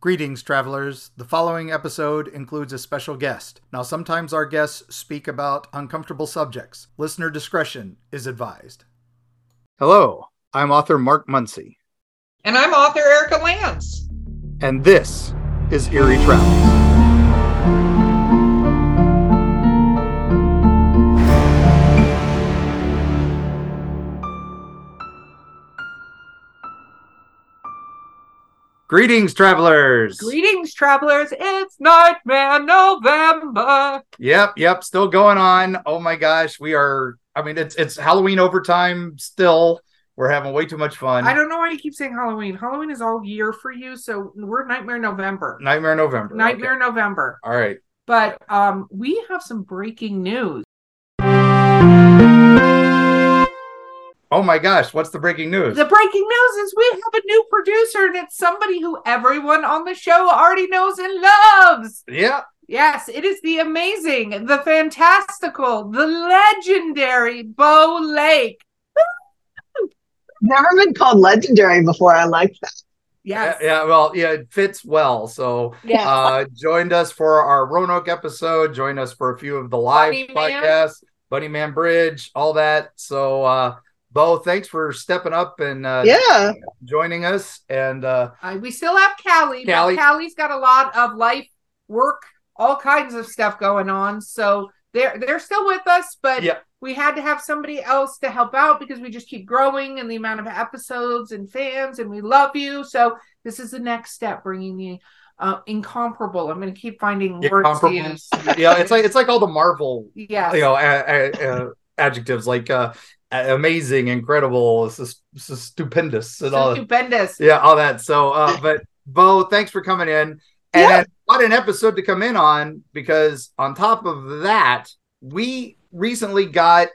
Greetings, travelers. The following episode includes a special guest. Now, sometimes our guests speak about uncomfortable subjects. Listener discretion is advised. Hello, I'm author Mark Muncy, And I'm author Erika Lance. and this is Eerie Travels. Greetings, travelers. Greetings, travelers. It's Nightmare November. Yep, yep, still going on. Oh my gosh, we are. I mean, it's it's Halloween overtime still. We're having way too much fun. I don't know why you keep saying Halloween. Halloween is all year for you, so we're Nightmare November. Nightmare November. Nightmare Okay. November. All right. But um, we have some breaking news. Oh my gosh, what's the breaking news? The breaking news is we have a new producer, and it's somebody who everyone on the show already knows and loves. yeah. Yes, it is the amazing, the fantastical, the legendary Beau Lake. Never been called legendary before. I like that. Yes. Yeah, yeah, well, yeah, it fits well. So Yes. uh joined us for our Roanoke episode, joined us for a few of the live Bunny Man. podcasts, Bunny Man Bridge, all that. So uh Beau, thanks for stepping up and uh Yeah. joining us. And uh Uh, we still have Callie, Callie. but Callie's got a lot of life, work, all kinds of stuff going on. So they're they're still with us, but Yeah. we had to have somebody else to help out because we just keep growing and the amount of episodes and fans, and we love you. So this is the next step, bringing the uh, incomparable. I'm going to keep finding words to use. yeah, it's like it's like all the Marvel Yes. you know a, a, a, adjectives like uh amazing incredible sus- sus- stupendous and all Stupendous. yeah all that so uh but beau thanks for coming in and Yeah. what an episode to come in on because on top of that we recently got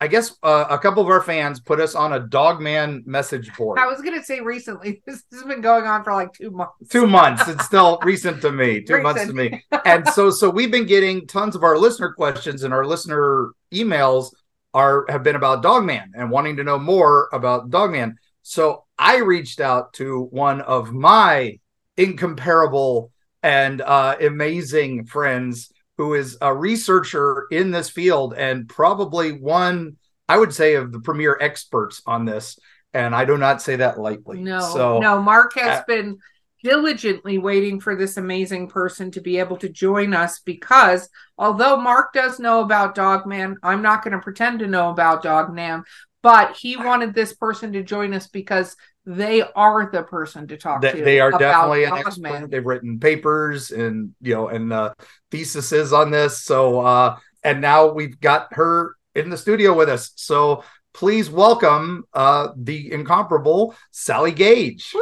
i guess uh, a couple of our fans put us on a dogman message board I was going to say recently. This has been going on for like two months. two months it's still recent to me two months to me and so so we've been getting tons of our listener questions and our listener emails are have been about dogman and wanting to know more about dogman so i reached out to one of my incomparable and uh, amazing friends who is a researcher in this field and probably one i would say of the premier experts on this and i do not say that lightly No, so no. Mark has uh, been diligently waiting for this amazing person to be able to join us because although Mark does know about Dogman, I'm not going to pretend to know about Dogman, but he wanted this person to join us because they are the person to talk they, to. they are about definitely an Dogman. expert. They've written papers and you know and uh, theses on this. So uh, and now we've got her in the studio with us. So please welcome uh, the incomparable Sally Gage.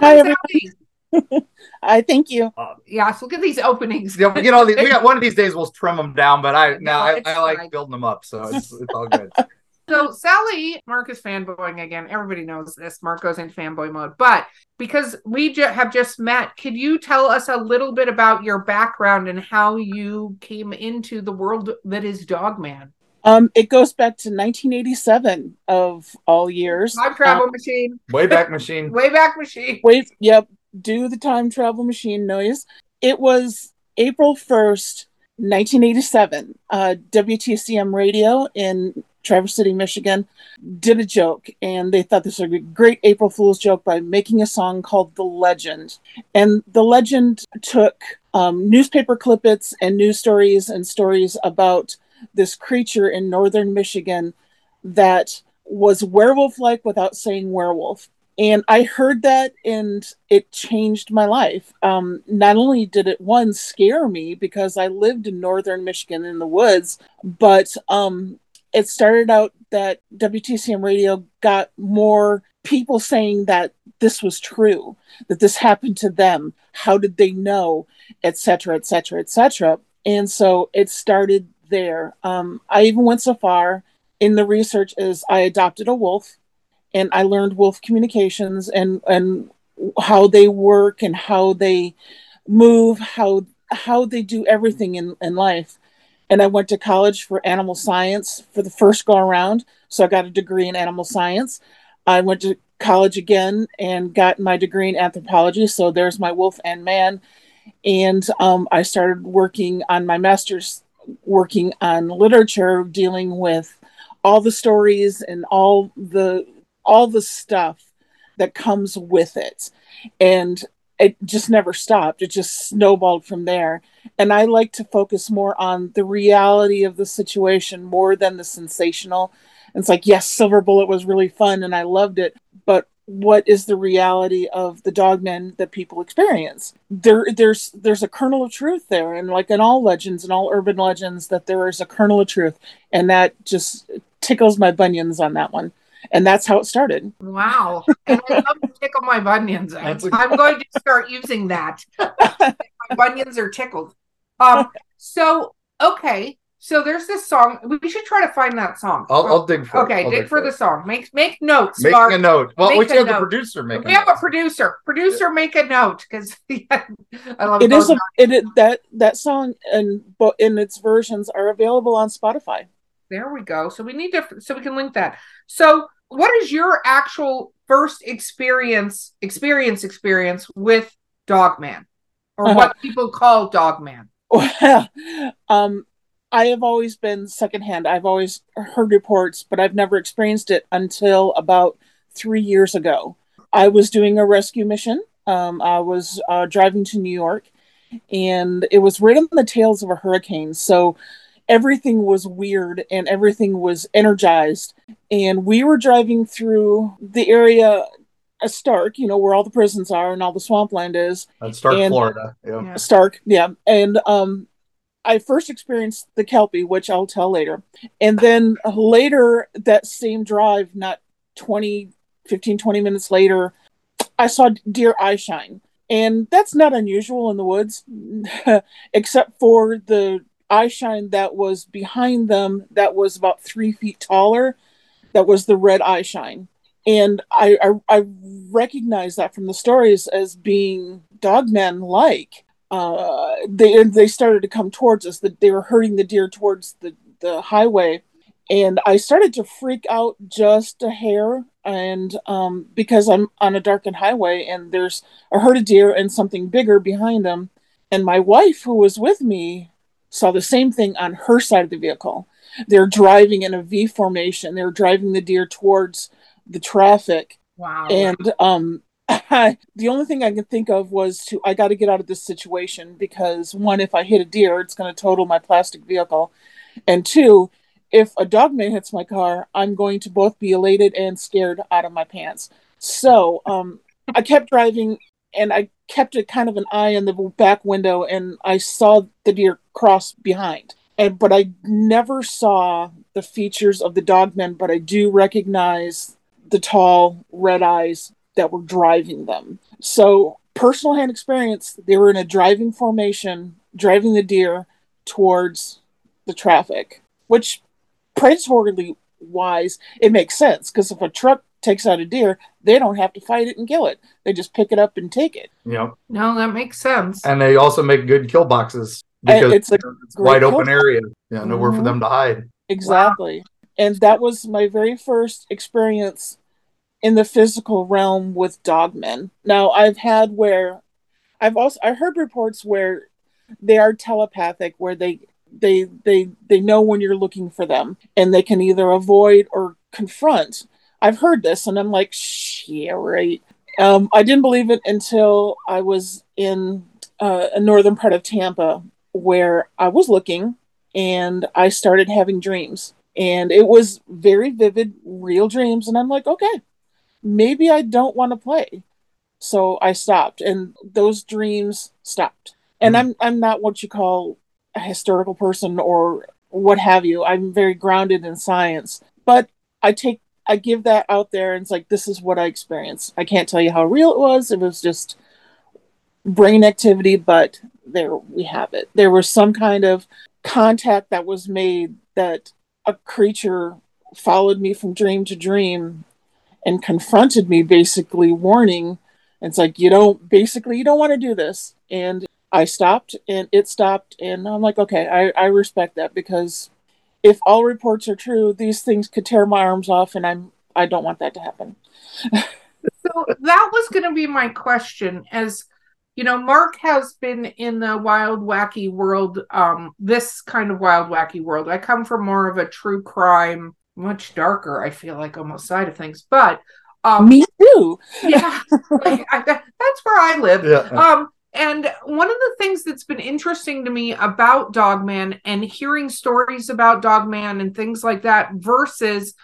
Welcome, Hi, Sally. I thank you. Uh, yes, look at these openings. You know, we get all these. We got one of these days. We'll trim them down, but I now No, I, I like building them up, so it's, it's all good. So Sally, Mark is fanboying again. Everybody knows this. Mark goes into fanboy mode. But because we ju- have just met, could you tell us a little bit about your background and how you came into the world that is Dogman? Um, it goes back to 1987 of all years. Time travel machine, Way back Machine. way back Machine. Wait, yep, do the time travel machine noise. It was April 1st, 1987. Uh, WTCM Radio in Traverse City, Michigan, did a joke, and they thought this was a great April Fool's joke by making a song called "The Legend." And the legend took um, newspaper clippets and news stories and stories about this creature in northern Michigan that was werewolf like without saying werewolf. And I heard that and it changed my life. Um, not only did it, one, scare me because I lived in northern Michigan in the woods, but um, it started out that WTCM radio got more people saying that this was true, that this happened to them. How did they know, et cetera, et cetera, et cetera. And so it started there. Um, I even went so far in the research as I adopted a wolf and I learned wolf communications and and how they work and how they move, how how they do everything in, in life. And I went to college for animal science for the first go around. So I got a degree in animal science. I went to college again and got my degree in anthropology. So there's my wolf and man. And um, I started working on my master's, working on literature, dealing with all the stories and all the all the stuff that comes with it. And it just never stopped. It just snowballed from there. And I like to focus more on the reality of the situation more than the sensational. It's like, yes, Silver Bullet was really fun and I loved it, but what is the reality of the dogmen that people experience? There, there's there's a kernel of truth there, and like in all legends and all urban legends, that there is a kernel of truth, and that just tickles my bunions on that one and that's how it started. Wow. And I love to tickle my bunions. I'm, I'm going to start using that. my bunions are tickled. Um, so okay. So there's this song. We should try to find that song. I'll, I'll dig for okay, it. dig, dig for, for the song. Make make notes. Make Mark. a note. Well, make we should have note. the producer make. We have note. a producer. Producer, make a note because I love it. Is a, it that that song and in its versions are available on Spotify. There we go. So we need to so we can link that. So what is your actual first experience experience experience with Dogman, or uh-huh. what people call Dogman? Well, um, I have always been secondhand. I've always heard reports, but I've never experienced it until about three years ago. I was doing a rescue mission. Um, I was uh, driving to New York, and it was right on the tails of a hurricane. So everything was weird and everything was energized. And we were driving through the area Starke, you know, where all the prisons are and all the swampland is. That's Starke, and, Florida. Yeah. Starke, yeah. And um I first experienced the Kelpie, which I'll tell later. And then later that same drive, not 20, 15, 20 minutes later, I saw deer eye shine. And that's not unusual in the woods, except for the eye shine that was behind them that was about three feet taller. That was the red eye shine. And I, I, I recognize that from the stories as being dogmen like. Uh, they they started to come towards us. That they were herding the deer towards the, the highway, and I started to freak out just a hair. And um, because I'm on a darkened highway, and there's a herd of deer and something bigger behind them, and my wife, who was with me, saw the same thing on her side of the vehicle. They're driving in a V formation. They're driving the deer towards the traffic. Wow. And um, the only thing I could think of was to I got to get out of this situation because one, if I hit a deer, it's going to total my plastic vehicle, and two, if a dogman hits my car, I'm going to both be elated and scared out of my pants. So um, I kept driving and I kept a kind of an eye in the back window and I saw the deer cross behind. And but I never saw the features of the dogman, but I do recognize the tall red eyes that were driving them. So personal hand experience, they were in a driving formation, driving the deer towards the traffic, which predatorily wise, it makes sense because if a truck takes out a deer, they don't have to fight it and kill it. They just pick it up and take it. Yep. No, that makes sense. And they also make good kill boxes because it's a it's wide open area. Yeah, nowhere mm-hmm. for them to hide. Exactly. Wow. And that was my very first experience in the physical realm with dogmen. Now I've had where I've also I heard reports where they are telepathic, where they they they they know when you're looking for them and they can either avoid or confront I've heard this and I'm like, yeah, right. Um, I didn't believe it until I was in uh, a northern part of Tampa where I was looking and I started having dreams. And it was very vivid, real dreams. And I'm like, okay, maybe I don't want to play. So I stopped and those dreams stopped. And mm-hmm. I'm I'm not what you call a historical person or what have you. I'm very grounded in science. But I take I give that out there and it's like this is what I experienced. I can't tell you how real it was. It was just brain activity, but there we have it. There was some kind of contact that was made that a creature followed me from dream to dream and confronted me basically warning. It's like you don't basically you don't want to do this. And i stopped and it stopped and i'm like okay i, I respect that because if all reports are true, these things could tear my arms off, and I'm I don't want that to happen. so that was going to be my question as you know mark has been in the wild wacky world um this kind of wild wacky world. I come from more of a true crime much darker i feel like almost side of things but um Me too. yeah like, I, that's where i live Yeah. um and one of the things that's been interesting to me about Dogman and hearing stories about Dogman and things like that versus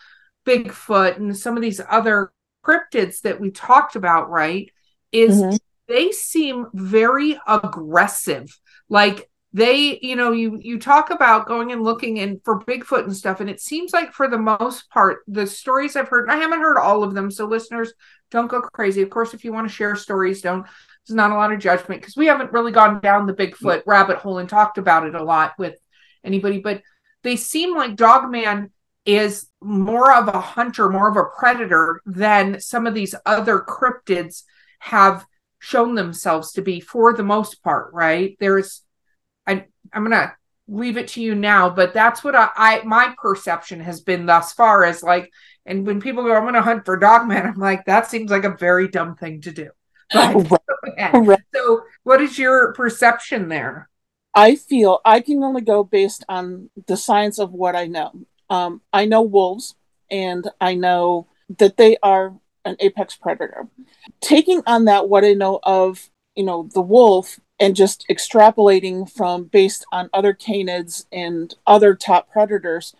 Bigfoot and some of these other cryptids that we talked about, right? Is Mhm. they seem very aggressive. Like they, you know, you you talk about going and looking and for Bigfoot and stuff, and it seems like for the most part, the stories I've heard, I haven't heard all of them, so listeners don't go crazy. Of course, if you want to share stories, don't there's not a lot of judgment because we haven't really gone down the Bigfoot rabbit hole and talked about it a lot with anybody, but they seem like Dogman is more of a hunter, more of a predator than some of these other cryptids have shown themselves to be for the most part, right? There's I'm gonna leave it to you now, but that's what I, I my perception has been thus far is like and when people go, I'm gonna hunt for Dogman, I'm like, that seems like a very dumb thing to do. Right. so what is your perception there? I feel I can only go based on the science of what I know. Um, I know wolves, and I know that they are an apex predator. Taking on that, what I know of, you know, the wolf, and just extrapolating from based on other canids and other top predators,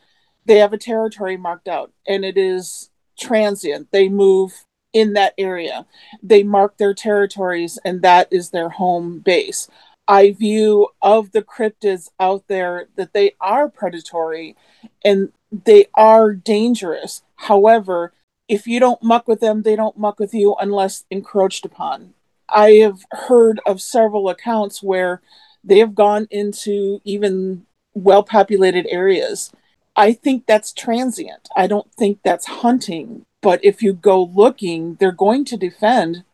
they have a territory marked out, and it is transient. They move in that area. They mark their territories, and that is their home base. I view of the cryptids out there that they are predatory and they are dangerous. However, if you don't muck with them, they don't muck with you unless encroached upon. I have heard of several accounts where they have gone into even well populated areas. I think that's transient. I don't think that's hunting. But if you go looking, they're going to defend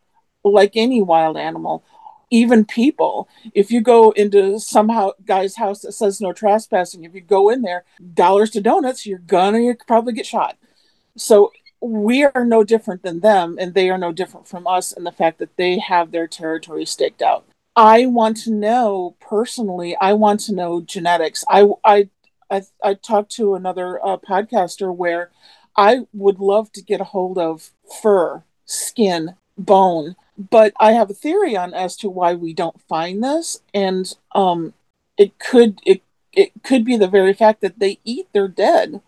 like any wild animal even people if you go into some guy's house that says no trespassing if you go in there dollars to donuts you're gonna probably get shot so we are no different than them and they are no different from us in the fact that they have their territory staked out i want to know personally i want to know genetics i i i, I talked to another uh, podcaster where i would love to get a hold of fur skin bone but I have a theory on as to why we don't find this, and um, it could it it could be the very fact that they eat their dead.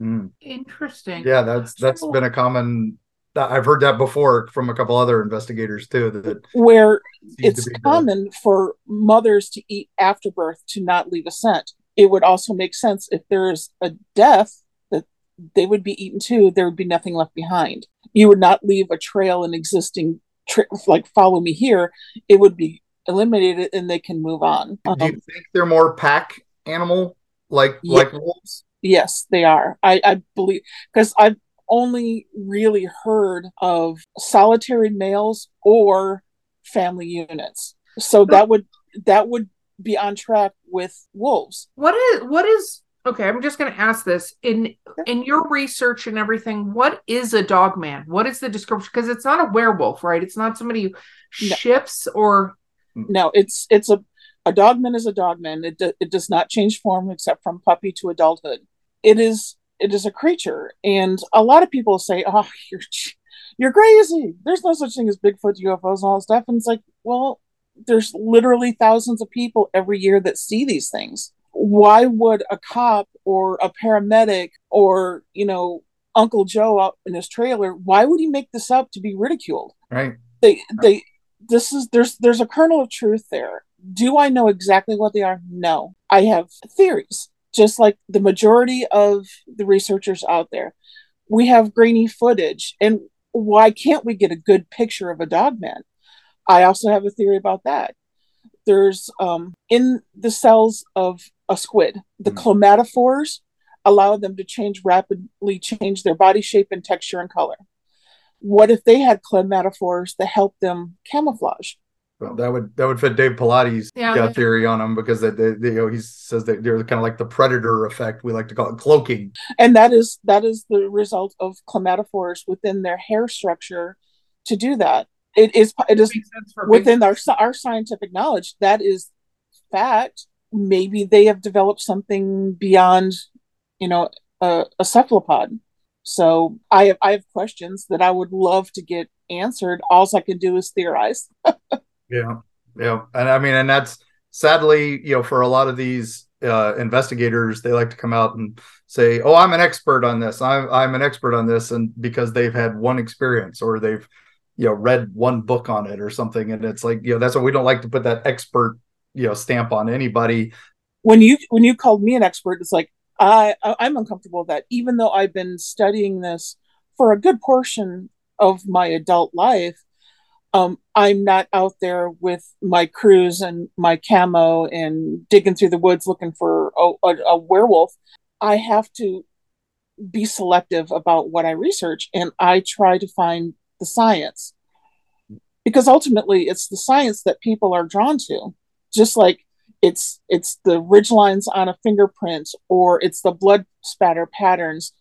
Mm. Interesting. Yeah, that's that's So- been a common. that- I've heard that before from a couple other investigators too. That Where it's to be the- common for mothers to eat after birth to not leave a scent. It would also make sense if there's a death that they would be eaten too. There would be nothing left behind. You would not leave a trail in existing, tra- like follow me here. It would be eliminated and they can move on. Do you Um, think they're more pack animal like Yeah. like wolves? Yes, they are. I, I believe because I've only really heard of solitary males or family units. So that would that would be on track with wolves. What is what is okay, I'm just gonna ask this. In in your research and everything, what is a dog man? What is the description? Because it's not a werewolf, right? It's not somebody who No. shifts or No, it's it's a a dogman is a dogman. It do, it does not change form except from puppy to adulthood. It is it is a creature, and a lot of people say, "Oh, you're you're crazy. There's no such thing as Bigfoot, UFOs, and all that stuff." And it's like, well, there's literally thousands of people every year that see these things. Why would a cop or a paramedic or you know Uncle Joe out in his trailer? Why would he make this up to be ridiculed? Right. they they this is there's there's a kernel of truth there do i know exactly what they are no i have theories just like the majority of the researchers out there we have grainy footage. And why can't we get a good picture of a dog man? I also have a theory about that. There's um in the cells of a squid the Hmm. chromatophores allow them to change rapidly change their body shape and texture and color. What if they had chromatophores that help them camouflage Well, that would that would fit Dave Pilates' Yeah. yeah, theory on them because they, they, they, you know, he says that they're kind of like the predator effect. We like to call it cloaking. and that is that is the result of chromatophores within their hair structure to do that. It is it is Makes sense for within our our scientific knowledge that is fact. Maybe they have developed something beyond, you know, a, a cephalopod. So I have I have questions that I would love to get answered. All I can do is theorize. Yeah, yeah, and I mean, and that's sadly, you know, for a lot of these uh, investigators, they like to come out and say, "Oh, I'm an expert on this. I'm I'm an expert on this," and because they've had one experience or they've, you know, read one book on it or something, and it's like, you know, that's why we don't like to put that expert, you know, stamp on anybody. when you when you called me an expert, it's like I I'm uncomfortable with that. Even though I've been studying this for a good portion of my adult life, um, I'm not out there with my crews and my camo and digging through the woods looking for a, a, a werewolf. I have to be selective about what I research, and I try to find the science because ultimately it's the science that people are drawn to. Just like it's it's the ridge lines on a fingerprint or it's the blood spatter patterns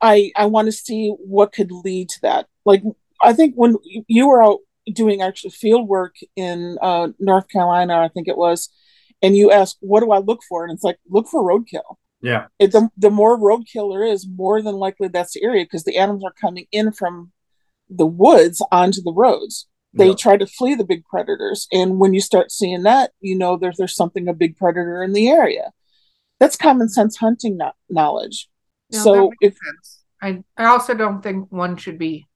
i i want to see what could lead to that like i think when you were out doing actual field work in uh, north carolina i think it was and you ask what do i look for and it's like look for roadkill Yeah, it, the, the more roadkill there is more than likely that's the area because the animals are coming in from the woods onto the roads they Yeah. try to flee the big predators and when you start seeing that you know there's there's something a big predator in the area that's common sense hunting no- knowledge No, so if sense. I I also don't think one should be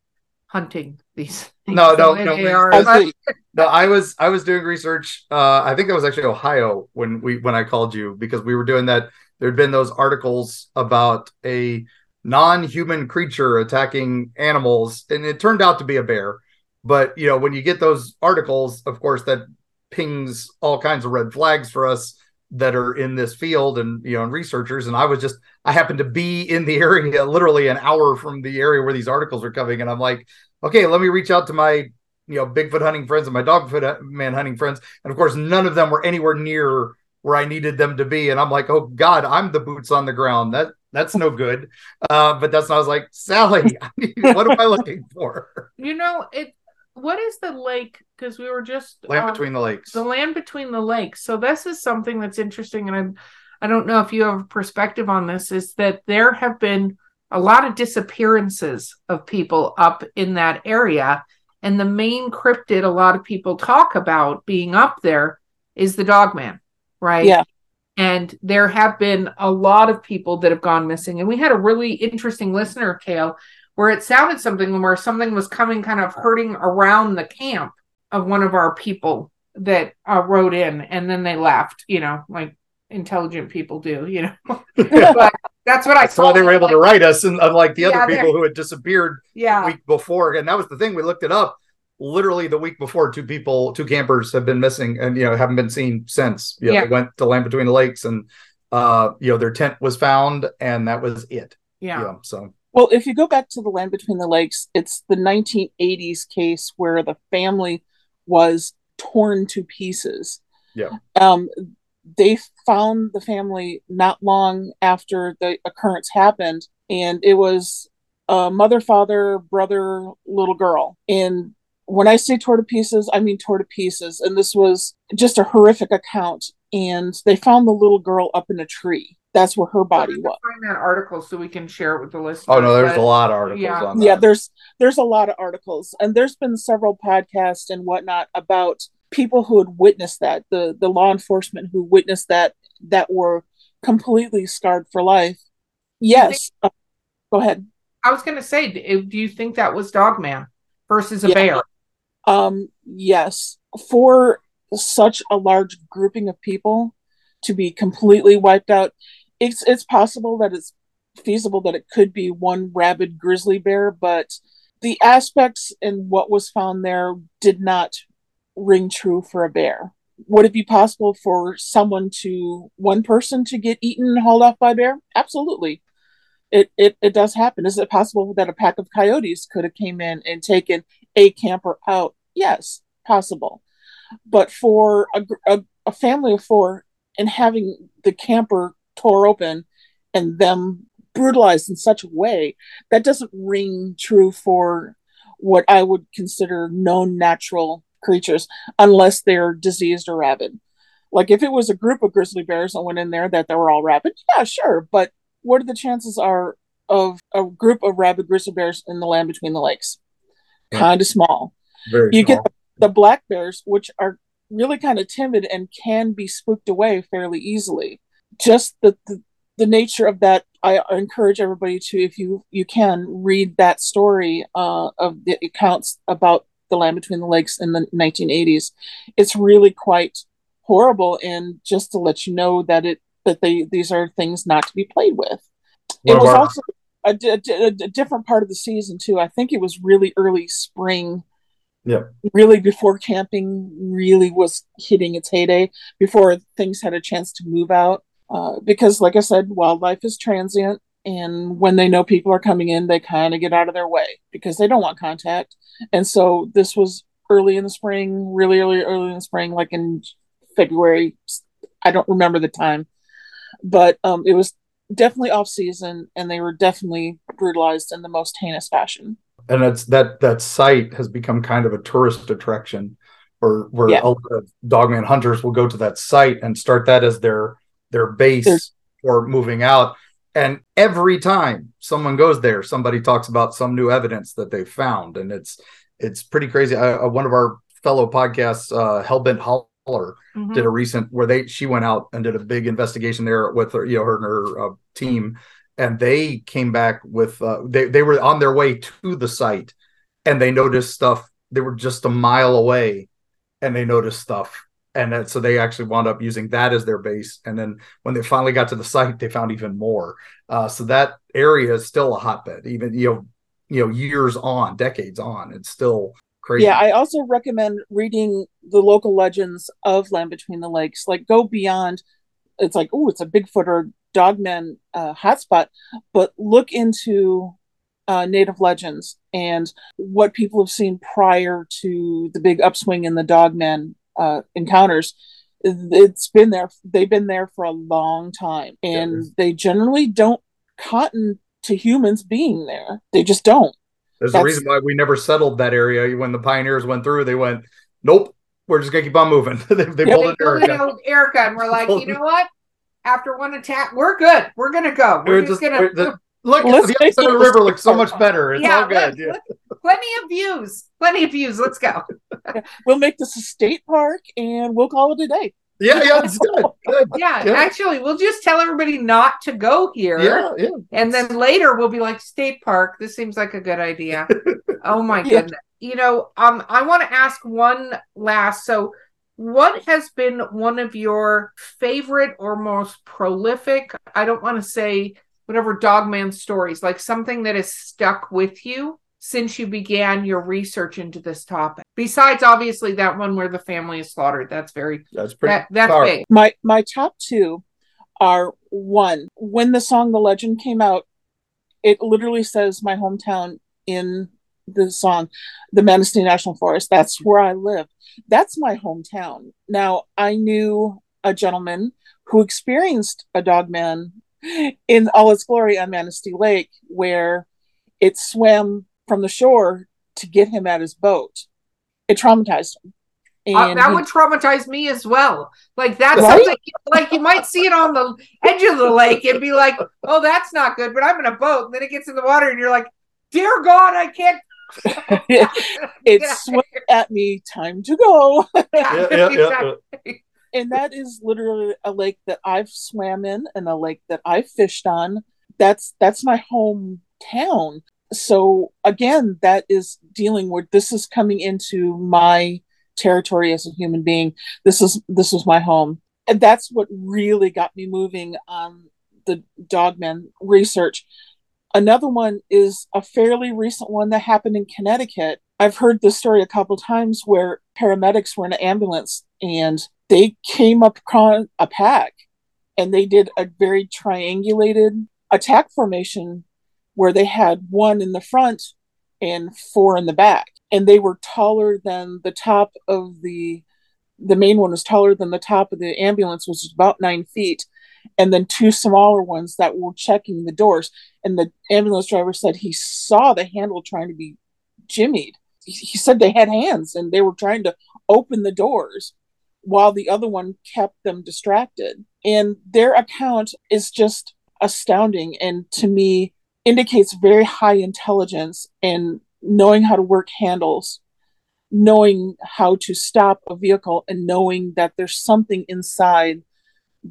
hunting these. Things No, no, no, they we- are. I But- no, I was I was doing research. Uh, I think it was actually Ohio when we when I called you because we were doing that. There'd been those articles about a non-human creature attacking animals, and it turned out to be a bear. But you know, when you get those articles, of course, that pings all kinds of red flags for us that are in this field and you know and researchers and i was just i happened to be in the area literally an hour from the area where these articles are coming and i'm like okay let me reach out to my you know bigfoot hunting friends and my dogfoot man hunting friends and of course none of them were anywhere near where i needed them to be and i'm like oh god i'm the boots on the ground that that's no good uh but that's i was like sally what am i looking for you know it. What is the lake? Because we were just land um, between the lakes the land between the lakes. So this is something that's interesting, and I'm, I don't know if you have a perspective on this. Is that there have been a lot of disappearances of people up in that area, and the main cryptid a lot of people talk about being up there is the Dogman, right? Yeah. And there have been a lot of people that have gone missing, and we had a really interesting listener, Kale, where it sounded something where something was coming kind of hurting around the camp of one of our people that uh, wrote in and then they left you know like intelligent people do you know but that's what i that's why saw they were able to write us and unlike the Yeah, other people who had disappeared yeah week before, and that was the thing. We looked it up. Literally the week before, two people, two campers have been missing, and you know haven't been seen since. You know, Yeah. they went to land between the lakes, and uh, you know their tent was found, and that was it. yeah You know, so Well, if you go back to the land between the lakes, it's the 1980s case where the family was torn to pieces. Yeah. Um, they found the family not long after the occurrence happened, and it was a mother, father, brother, little girl. And when I say tore to pieces, I mean tore to pieces. And this was just a horrific account. And they found the little girl up in a tree. That's where her body Let's was. find that article so we can share it with the listeners oh no, there's but- a lot of articles yeah. on that. yeah there's there's a lot of articles and there's been several podcasts and whatnot about people who had witnessed that the the law enforcement who witnessed that that were completely scarred for life. Yes. Uh, go ahead. I was going to say do do you think that was dogman versus a Yeah. bear? Um yes. For such a large grouping of people to be completely wiped out it's it's possible that it's feasible that it could be one rabid grizzly bear but the aspects and what was found there did not ring true for a bear? Would it be possible for someone to one person to get eaten and hauled off by a bear? Absolutely. It, it it does happen. Is it possible that a pack of coyotes could have came in and taken a camper out? Yes possible. But for a, a, a family of four and having the camper tore open and them brutalized in such a way that doesn't ring true for what I would consider known natural creatures, unless they're diseased or rabid. Like if it was a group of grizzly bears and went in there that they were all rabid, yeah, sure. But what are the chances are of a group of rabid grizzly bears in the land between the lakes? Yeah. Kind of small. Very you small. get the black bears, which are really kind of timid and can be spooked away fairly easily. Just the, the, the nature of that, I encourage everybody to, if you you can, read that story uh, of the accounts about the land between the lakes in the 1980s. It's really quite horrible, and just to let you know that it that they these are things not to be played with. It was also a, a, a, different part of the season too. I think it was really early spring yeah. Really before camping really was hitting its heyday, before things had a chance to move out. Uh, because, like I said, wildlife is transient. And when they know people are coming in, they kind of get out of their way because they don't want contact. And so this was early in the spring, really early, early in the spring, like in February. I don't remember the time, but um, it was definitely off season and they were definitely brutalized in the most heinous fashion and that's that that site has become kind of a tourist attraction where where yeah. a lot of dogman hunters will go to that site and start that as their their base There's... for moving out and every time someone goes there somebody talks about some new evidence that they found. And it's it's pretty crazy. I, uh, one of our fellow podcasts uh hellbent holler mm-hmm. did a recent where they she went out and did a big investigation there with her you know her and her uh, team. And they came back with uh, they they were on their way to the site and they noticed stuff. They were just a mile away and they noticed stuff and then, so they actually wound up using that as their base and then when they finally got to the site they found even more. Uh, so that area is still a hotbed even you know you know years on decades on. It's still crazy. Yeah i also recommend reading the local legends of land between the lakes. Like go beyond it's like oh it's a bigfoot or dogman uh, hotspot, but look into uh, native legends and what people have seen prior to the big upswing in the dogman uh, encounters. It's been there. They've been there for a long time, and yeah. they generally don't cotton to humans being there. They just don't. There's That's, a reason why we never settled that area. When the pioneers went through, they went, "Nope, we're just gonna keep on moving." they, they yeah, pulled Erika. Erika, and we're like, you know what? after one attack. We're good. We're gonna go. We're, we're just, just, gonna we're the, look. the other side of the river looks so much better. It's yeah, all good. Look, yeah. Look, plenty of views. Plenty of views. Let's go. we'll make this a state park, and we'll call it a day. Yeah, yeah, it's good. good. Yeah, yeah, actually, we'll just tell everybody not to go here. Yeah, yeah. And then later we'll be like, state park. This seems like a good idea. oh my goodness. You know, um, I want to ask one last. So what has been one of your favorite or most prolific i don't want to say whatever dogman stories like something that has stuck with you since you began your research into this topic. Besides obviously that one where the family is slaughtered. That's very that's pretty that, that's big. My my top two are one when the song the legend came out it literally says my hometown in the song the manistee national forest. That's where i live. That's my hometown. Now, I knew a gentleman who experienced a dog man in all its glory on Manistee Lake, where it swam from the shore to get him at his boat. It traumatized him. Uh, that he, would traumatize me as well. Like that's right? something like you might see it on the edge of the lake and be like, "Oh, that's not good." But I'm in a boat, and then it gets in the water, and you're like, "Dear God, I can't it swam at me, time to go. yeah, yeah, yeah, and that is literally a lake that I've swam in and a lake that I've fished on. That's that's my hometown. So again, that is dealing with this is coming into my territory as a human being. This is this was my home. And that's what really got me moving on the dogman research Another one is a fairly recent one that happened in Connecticut. I've heard this story a couple times where paramedics were in an ambulance and they came up upon a pack and they did a very triangulated attack formation where they had one in the front and four in the back and they were taller than the top of the the main one was taller than the top of the ambulance which was about nine feet and then two smaller ones that were checking the doors. And the ambulance driver said he saw the handle trying to be jimmied. He said they had hands and they were trying to open the doors while the other one kept them distracted. And their account is just astounding and to me indicates very high intelligence and knowing how to work handles, knowing how to stop a vehicle, and knowing that there's something inside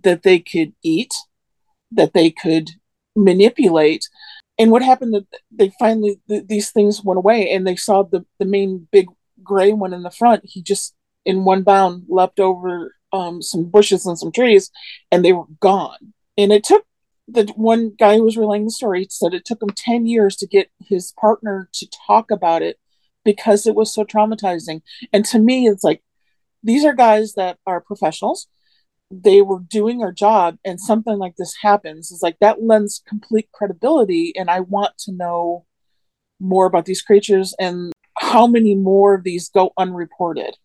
that they could eat, that they could manipulate. And what happened that they finally th- these things went away and they saw the, the main big gray one in the front. He just in one bound leapt over um, some bushes and some trees and they were gone. And it took the one guy who was relaying the story said it took him 10 years to get his partner to talk about it because it was so traumatizing. And to me, it's like these are guys that are professionals. They were doing their job, and something like this happens. It's like that lends complete credibility. And I want to know more about these creatures and how many more of these go unreported.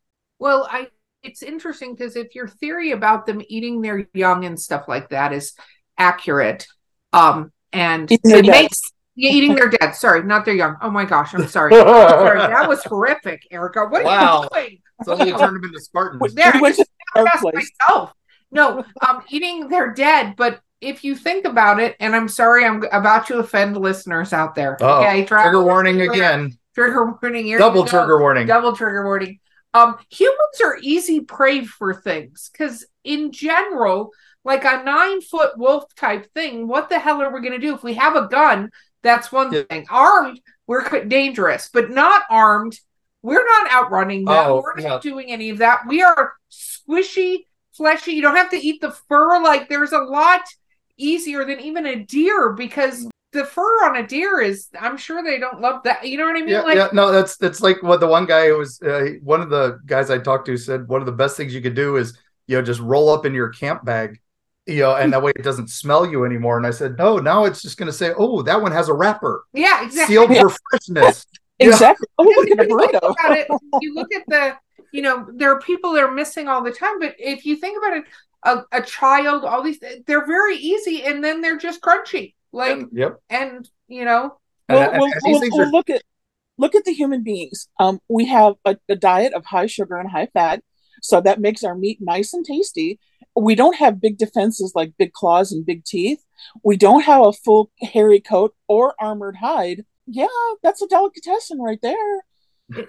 Well, I it's interesting because if your theory about them eating their young and stuff like that is accurate. Um, and it makes yeah, eating their dead. Sorry, not their young. Oh my gosh, I'm sorry. sorry. That was horrific, Erika. What wow. are you doing? Suddenly turned them into Spartans. There, I just myself. No, um, eating their dead. But if you think about it, and I'm sorry, I'm about to offend listeners out there. Oh, okay, trigger warning again. Trigger warning. Here Double trigger warning. Double trigger warning. Um, humans are easy prey for things because, in general, like a nine foot wolf type thing, what the hell are we going to do? If we have a gun, that's one yeah. thing. Armed, we're dangerous, but not armed. We're not outrunning them. Oh, we're not yeah. doing any of that. We are squishy, fleshy. You don't have to eat the fur. Like there's a lot easier than even a deer because the fur on a deer is i'm sure they don't love that you know what i mean yeah, like yeah no that's that's like what the one guy who was uh, one of the guys i talked to said one of the best things you could do is you know just roll up in your camp bag you know, and that way it doesn't smell you anymore. And I said, no, now it's just going to say, oh, that one has a wrapper. Yeah, exactly. Sealed for freshness. exactly. Oh, look at it, you look at the, you know, there are people that are missing all the time. But if you think about it, a, a child, all these, they're very easy and then they're just crunchy. Like, and, yep. And, you know, well, well, well, well are... look at look at the human beings. Um, we have a, a diet of high sugar and high fat, so that makes our meat nice and tasty we don't have big defenses like big claws and big teeth. We don't have a full hairy coat or armored hide. Yeah, that's a delicatessen right there.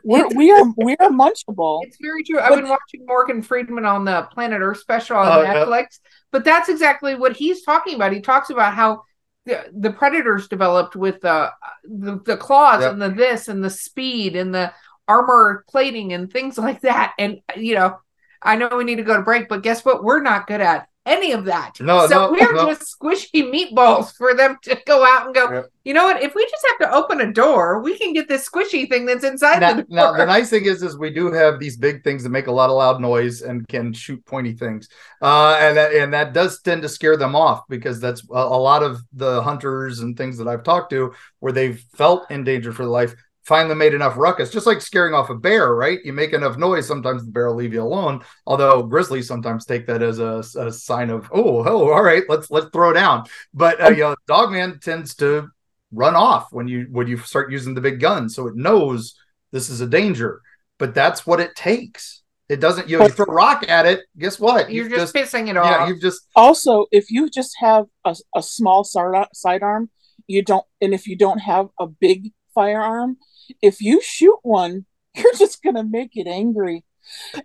We're, we are we are munchable. It's very true. I've been watching Morgan Freeman on the Planet Earth special on uh, Netflix, yeah. but that's exactly what he's talking about. He talks about how the, the predators developed with the the, the claws yep. and the this and the speed and the armor plating and things like that. And you know, I know we need to go to break, but guess what? We're not good at any of that. No, so no, we're no. just squishy meatballs for them to go out and go. Yep. You know what? If we just have to open a door, we can get this squishy thing that's inside now, the door. Now, the nice thing is, is we do have these big things that make a lot of loud noise and can shoot pointy things, uh, and that and that does tend to scare them off because that's a, a lot of the hunters and things that I've talked to where they've felt in danger for life finally made enough ruckus, just like scaring off a bear, right? You make enough noise, sometimes the bear will leave you alone. Although grizzlies sometimes take that as a, a sign of, oh, oh, all right, let's let's throw down. But uh, you know, dogman tends to run off when you when you start using the big gun, so it knows this is a danger. But that's what it takes. It doesn't. You, know, you throw a rock at it. Guess what? You're just, just, pissing it off. Yeah, you've just. Also, if you just have a, a small sidearm, you don't, and if you don't have a big firearm, if you shoot one, you're just gonna make it angry.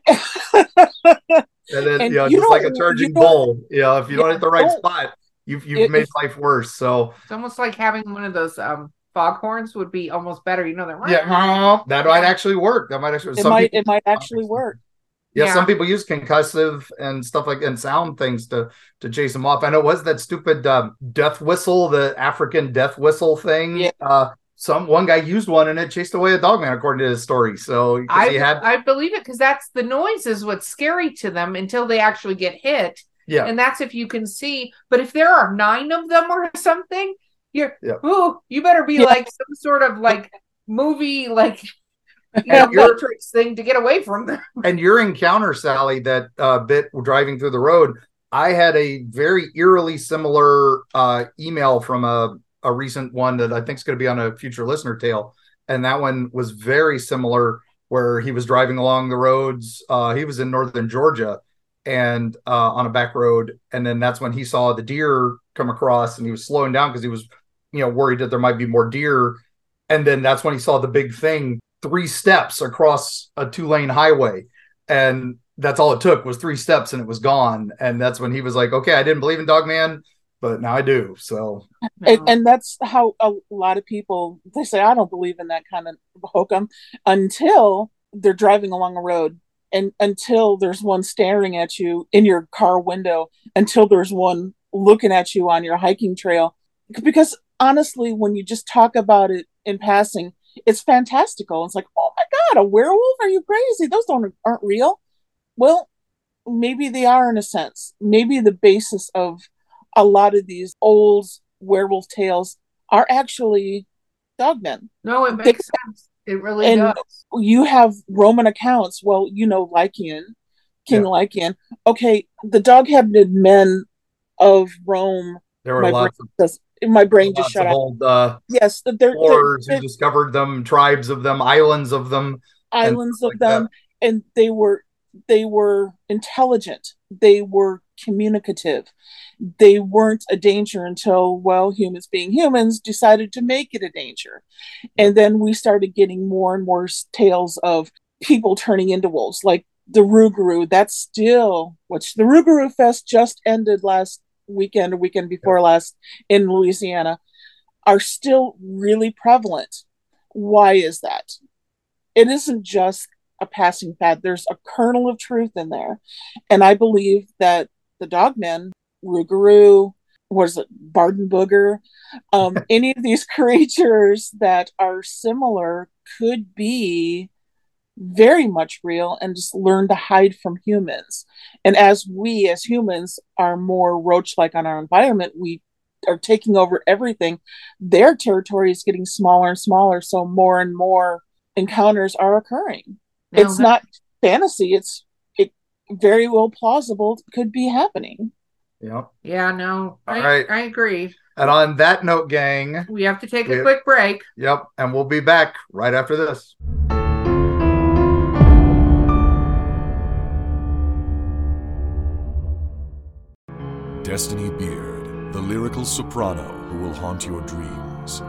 and then and you know, you just like a charging bull. You know, if you don't hit the right spot, you've you've it, made life worse. So it's almost like having one of those um foghorns would be almost better. You know, they're yeah, that might actually work. That might actually. It might. It might actually work. Yeah, yeah, some people use concussive and stuff like and sound things to to chase them off. I know it was that stupid um, death whistle, the African death whistle thing. Yeah. Uh, some one guy used one and it chased away a dogman according to his story so i had i believe it because that's the noise is what's scary to them until they actually get hit yeah and that's if you can see but if there are nine of them or something you're yeah. ooh you better be yeah. like some sort of like movie like you know, matrix thing to get away from them and your encounter sally that uh, bit driving through the road i had a very eerily similar uh, email from a a recent one that I think is going to be on a future listener tale. and that one was very similar. Where he was driving along the roads, uh, he was in northern Georgia, and uh, on a back road, and then that's when he saw the deer come across, and he was slowing down because he was, you know, worried that there might be more deer, and then that's when he saw the big thing, three steps across a two lane highway, and that's all it took was three steps, and it was gone, and that's when he was like, okay, I didn't believe in Dogman, but now I do. So, and, and, that's how a lot of people they say I don't believe in that kind of hokum until they're driving along a road and until there's one staring at you in your car window, until there's one looking at you on your hiking trail. Because honestly, when you just talk about it in passing, it's fantastical. It's like, oh my god, a werewolf? Are you crazy? Those don't aren't real. Well, maybe they are in a sense. Maybe the basis of a lot of these old werewolf tales are actually dogmen. No, it makes they, sense. It really and does. You have Roman accounts. Well, you know Lycaon, King yeah. Lycaon. Okay, the dog-headed men of Rome. There were lots of just, my brain just shut old, uh, yes, they're, they're, who discovered them, tribes of them, islands of them, islands of like them, that. and they were they were intelligent. They were communicative. They weren't a danger until, well, humans being humans decided to make it a danger. And then we started getting more and more tales of people turning into wolves, like the Rougarou. That's still, which the Rougarou Fest just ended last weekend or weekend before last in Louisiana, are still really prevalent. Why is that? It isn't just a passing fad. There's a kernel of truth in there. And I believe that the dogmen, Rougarou, was it Barden Booger, um, any of these creatures that are similar could be very much real and just learn to hide from humans. And as we as humans are more roach like on our environment, we are taking over everything. Their territory is getting smaller and smaller, so more and more encounters are occurring. Now it's not fantasy, it's very well plausible could be happening. Yeah. Yeah, no. All I, right. I agree. And on that note, gang, we have to take we, a quick break. Yep. And we'll be back right after this. Destini Beard, the lyrical soprano who will haunt your dreams.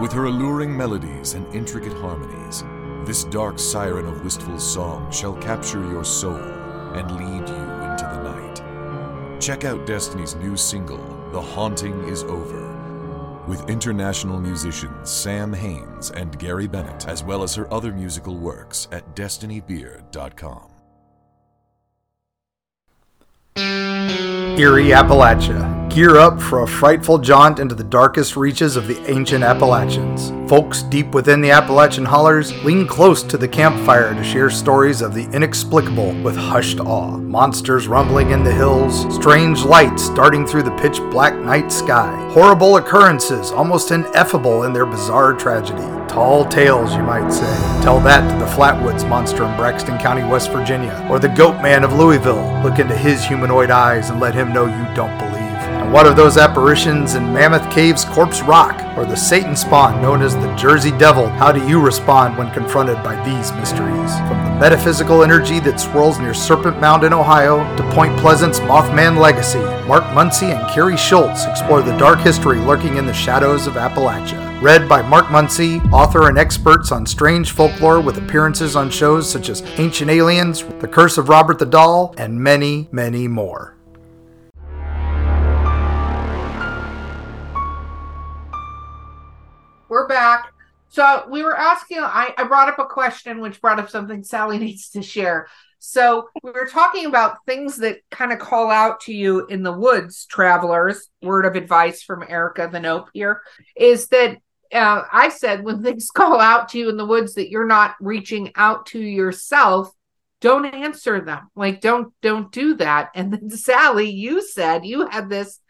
With her alluring melodies and intricate harmonies, this dark siren of wistful song shall capture your soul and lead you into the night. Check out Destini's new single, The Haunting Is Over, with international musicians Sam Haines and Gary Bennett, as well as her other musical works at destinibeard.com. Eerie, Appalachia. Gear up for a frightful jaunt into the darkest reaches of the ancient Appalachians. Folks deep within the Appalachian hollers lean close to the campfire to share stories of the inexplicable with hushed awe. Monsters rumbling in the hills, strange lights darting through the pitch black night sky, horrible occurrences almost ineffable in their bizarre tragedy. Tall tales, you might say. Tell that to the Flatwoods monster in Braxton County, West Virginia, or the Goat Man of Louisville. Look into his humanoid eyes and let him know you don't believe. And what of those apparitions in Mammoth Cave's Corpse Rock, or the Satan spawn known as the Jersey Devil? How do you respond when confronted by these mysteries? From the metaphysical energy that swirls near Serpent Mound in Ohio to Point Pleasant's Mothman legacy, Mark Muncy and Kari Schultz explore the dark history lurking in the shadows of Appalachia. Read by Mark Muncy, author and experts on strange folklore with appearances on shows such as Ancient Aliens, The Curse of Robert the Doll, and many, many more. We're back. So we were asking, I, I brought up a question which brought up something Sally needs to share. So we were talking about things that kind of call out to you in the woods, travelers. Word of advice from Erika the Nope here is that uh, I said when things call out to you in the woods that you're not reaching out to yourself, don't answer them. Like don't don't do that. And then Sally, you said you had this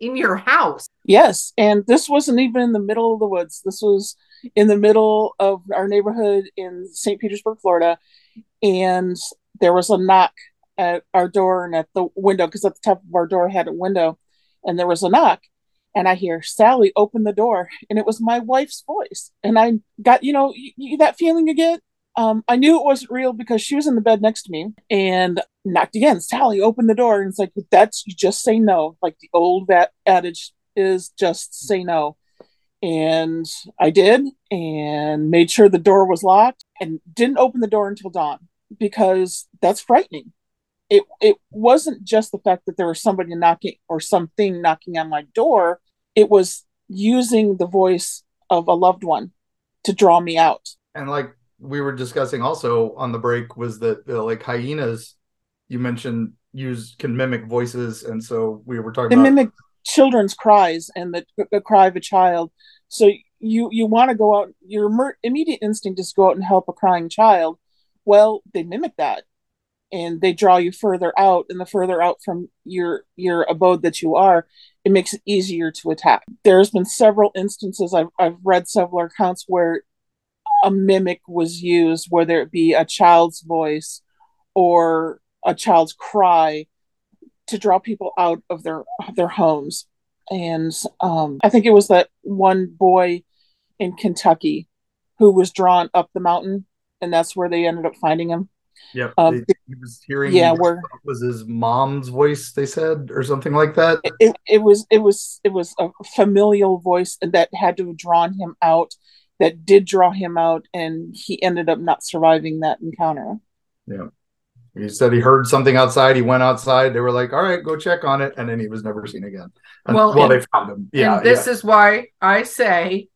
in your house. Yes, and this wasn't even in the middle of the woods. This was in the middle of our neighborhood in St. Petersburg, Florida, and there was a knock at our door and at the window because at the top of our door had a window and there was a knock and I hear Sally open the door, and it was my wife's voice. And I got, you know, that feeling get. Um, I knew it wasn't real because she was in the bed next to me and knocked again. Sally opened the door, and it's like, that's you just say no. Like the old adage is just say no. And I did, and made sure the door was locked, and didn't open the door until dawn because that's frightening it it wasn't just the fact that there was somebody knocking or something knocking on my door it was using the voice of a loved one to draw me out and like we were discussing also on the break was that uh, like hyenas you mentioned use can mimic voices and so we were talking they about mimic children's cries and the, the cry of a child. So you you want to go out your mer- immediate instinct is to go out and help a crying child. Well they mimic that and they draw you further out and the further out from your your abode that you are it makes it easier to attack. There's been several instances i've, I've read several accounts where a mimic was used whether it be a child's voice or a child's cry to draw people out of their their homes and um, i think it was that one boy in kentucky who was drawn up the mountain and that's where they ended up finding him Yep. Um, he was hearing yeah, where was his mom's voice, they said, or something like that. it, it was it was it was a familial voice that had to have drawn him out that did draw him out and he ended up not surviving that encounter Yeah. He said he heard something outside. He went outside. They were like, "All right, go check on it," and then he was never seen again. And- Well, well, and- they found him. Yeah, and this yeah. is why I say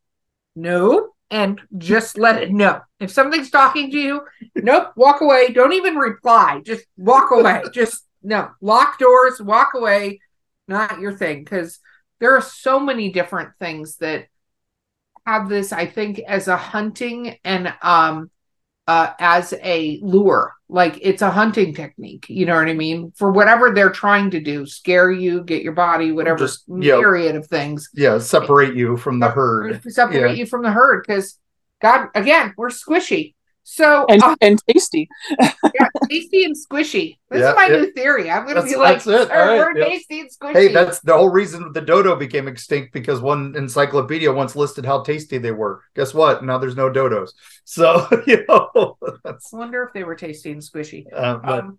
no and just let it know. If something's talking to you, nope, walk away. Don't even reply. Just walk away. just no. Lock doors, walk away. Not your thing. Because there are so many different things that have this, I think, as a hunting and um uh as a lure. Like it's a hunting technique, you know what I mean? For whatever they're trying to do, scare you, get your body, whatever Just, myriad of things yeah, separate you from the herd. separate Yeah. you from the herd because God again we're squishy. So and uh, and tasty yeah, tasty and squishy. This Yeah, is my yeah. new theory. I'm gonna That's- be like, that's it. All right, we're yeah. tasty and squishy. Hey, that's the whole reason the dodo became extinct because one encyclopedia once listed how tasty they were. Guess what? Now there's no dodos. So you know, that's I wonder if they were tasty and squishy. uh, but Um,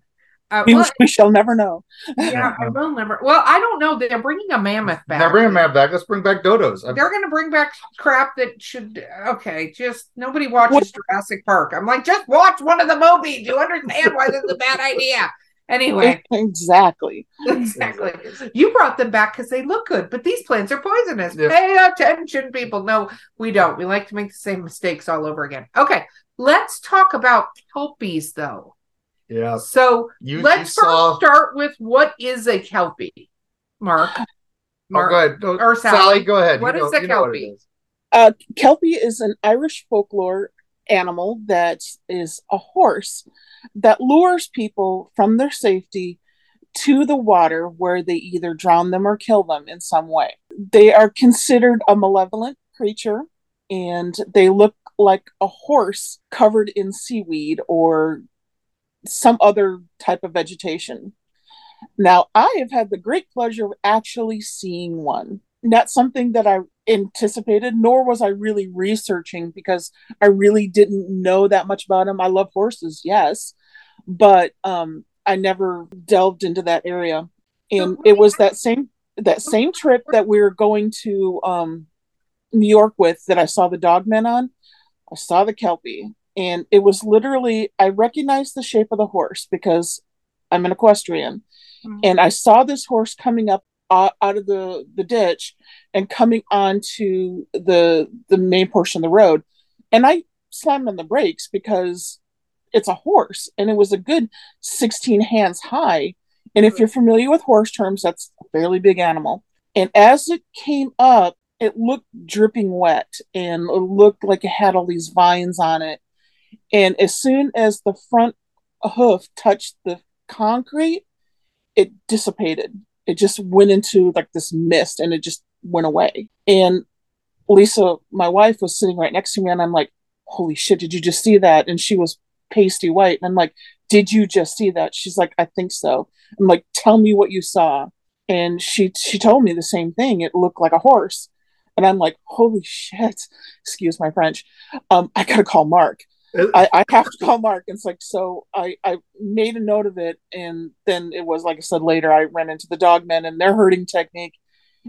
uh, we, well, we shall never know yeah, I will never. Well, I don't know. They're bringing a mammoth back. now bring a mammoth back. Let's bring back dodos. I- They're gonna bring back crap that should. Okay, just nobody watches Jurassic Park. I'm like, just watch one of the movies. You understand why this is a bad idea. Anyway, exactly exactly. You brought them back because they look good, but these plants are poisonous. Yeah. Pay attention, people. No, we don't. We like to make the same mistakes all over again. Okay, let's talk about kelpies, though. Yeah, So you, you let's saw. first start with what is a kelpie, Mark. Oh, Mark, go ahead. No, or Sally. Sally. go ahead. What you is know, a you know kelpie? is. uh, kelpie is an irish folklore animal that is a horse that lures people from their safety to the water where they either drown them or kill them in some way. They are considered a malevolent creature and they look like a horse covered in seaweed or some other type of vegetation. Now, I have had the great pleasure of actually seeing one. Not something that I anticipated, nor was I really researching because I really didn't know that much about them. I love horses, yes, but um, I never delved into that area. And it was that same that same trip that we were going to um, New York with that I saw the dogmen on. I saw the kelpie, and it was literally I recognized the shape of the horse because I'm an equestrian, Mhm. and I saw this horse coming up uh, out of the the ditch and coming onto the the main portion of the road, and I slammed on the brakes because it's a horse, and it was a good 16 hands high. And if you're familiar with horse terms, that's a fairly big animal. And as it came up, it looked dripping wet and it looked like it had all these vines on it. And as soon as the front hoof touched the concrete, it dissipated. It just went into like this mist and it just went away. And Lisa, my wife, was sitting right next to me, and I'm like, Holy shit, did you just see that? And she was pasty white. And I'm like, did you just see that? She's like, I think so. I'm like, tell me what you saw. And she she told me the same thing. It looked like a horse. And I'm like, holy shit, excuse my French. Um, I gotta call Mark. I, I, have to call Mark. And it's like, so I, I made a note of it. And then it was, like I said later, I ran into the dogmen and their herding technique.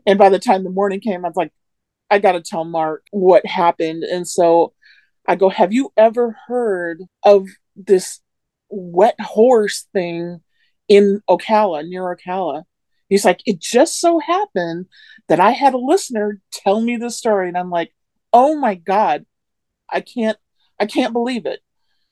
And by the time the morning came, I was like, I got to tell Mark what happened. And so I go, Have you ever heard of this wet horse thing in Ocala, near Ocala? He's like, It just so happened that I had a listener tell me the story. And I'm like, Oh my God, I can't, I can't believe it.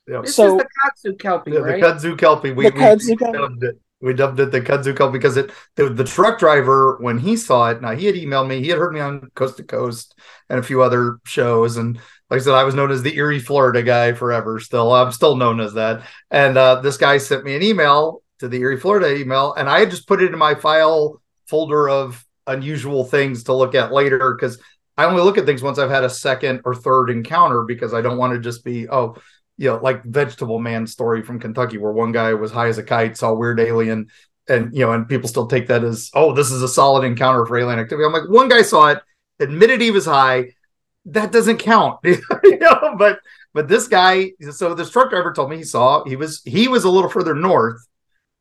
Yep. This so, is the kudzu kelpie, yeah, right? The kudzu kelpie. We, the kudzu kelpie. dubbed it. We dubbed it the kudzu kelpie because it the, the truck driver when he saw it. Now he had emailed me. He had heard me on Coast to Coast and a few other shows, and like I said, I was known as the Eerie, Florida guy forever. Still, I'm still known as that. And uh, this guy sent me an email to the Eerie, Florida email, and I had just put it in my file folder of unusual things to look at later because I only look at things once I've had a second or third encounter because I don't want to just be oh you know, like Vegetable Man story from Kentucky, where one guy was high as a kite, saw weird alien, and you know, and people still take that as, oh, this is a solid encounter for alien activity. I'm like, one guy saw it, admitted he was high. That doesn't count, you know. But but this guy, so this truck driver told me he saw he was he was a little further north,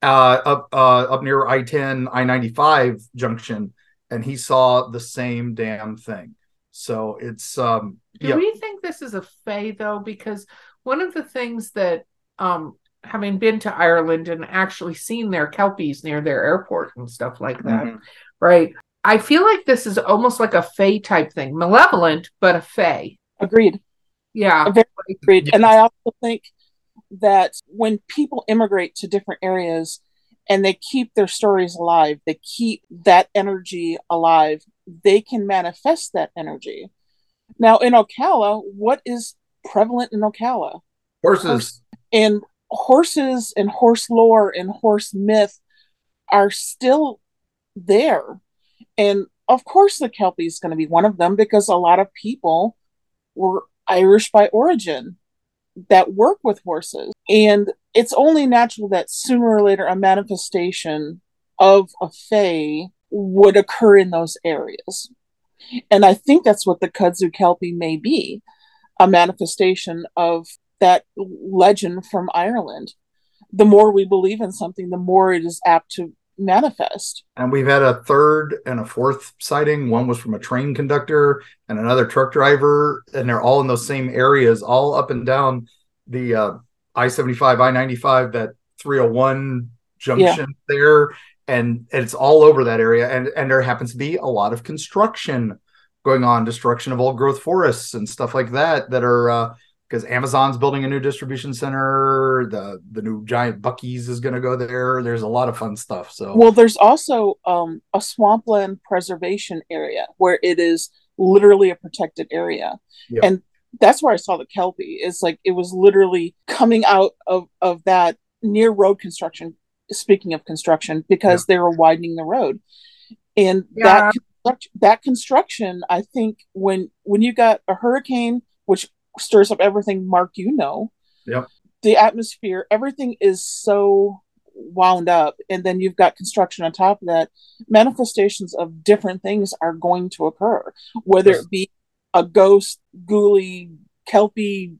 uh, up uh, up near I ten I ninety five junction, and he saw the same damn thing. So it's um. Do yeah. we think this is a fey though? Because one of the things that um having been to Ireland and actually seen their kelpies near their airport and stuff like that, mm-hmm. right? I feel like this is almost like a fey type thing, malevolent but a fey. Agreed. Yeah, very agreed. And I also think that when people immigrate to different areas and they keep their stories alive, they keep that energy alive. They can manifest that energy. Now in Ocala, what is prevalent in Ocala. Horses. And horses and horse lore and horse myth are still there. And of course, the Kelpie is going to be one of them because a lot of people were Irish by origin that work with horses. And it's only natural that sooner or later a manifestation of a Fae would occur in those areas. And I think that's what the Kudzu Kelpie may be a manifestation of that legend from Ireland. The more we believe in something, the more it is apt to manifest. And we've had a third and a fourth sighting. One was from a train conductor and another truck driver, and they're all in those same areas, all up and down the uh, I 75, I 95, that 301 junction yeah. there. And it's all over that area. And, and there happens to be a lot of construction going on, destruction of old growth forests and stuff like that that are because uh, Amazon's building a new distribution center. The the new giant Buc-ee's is going to go there. There's a lot of fun stuff. So well, there's also um, a swampland preservation area where it is literally a protected area, yep. and that's where I saw the kelpie. It's like it was literally coming out of of that near road construction. Speaking of construction, because they were widening the road, and yeah. that that construction, I think when when you got a hurricane, which stirs up everything, Mark, you know, yep. the atmosphere, everything is so wound up, and then you've got construction on top of that. Manifestations of different things are going to occur, whether yes. it be a ghost, ghoulie, kelpie,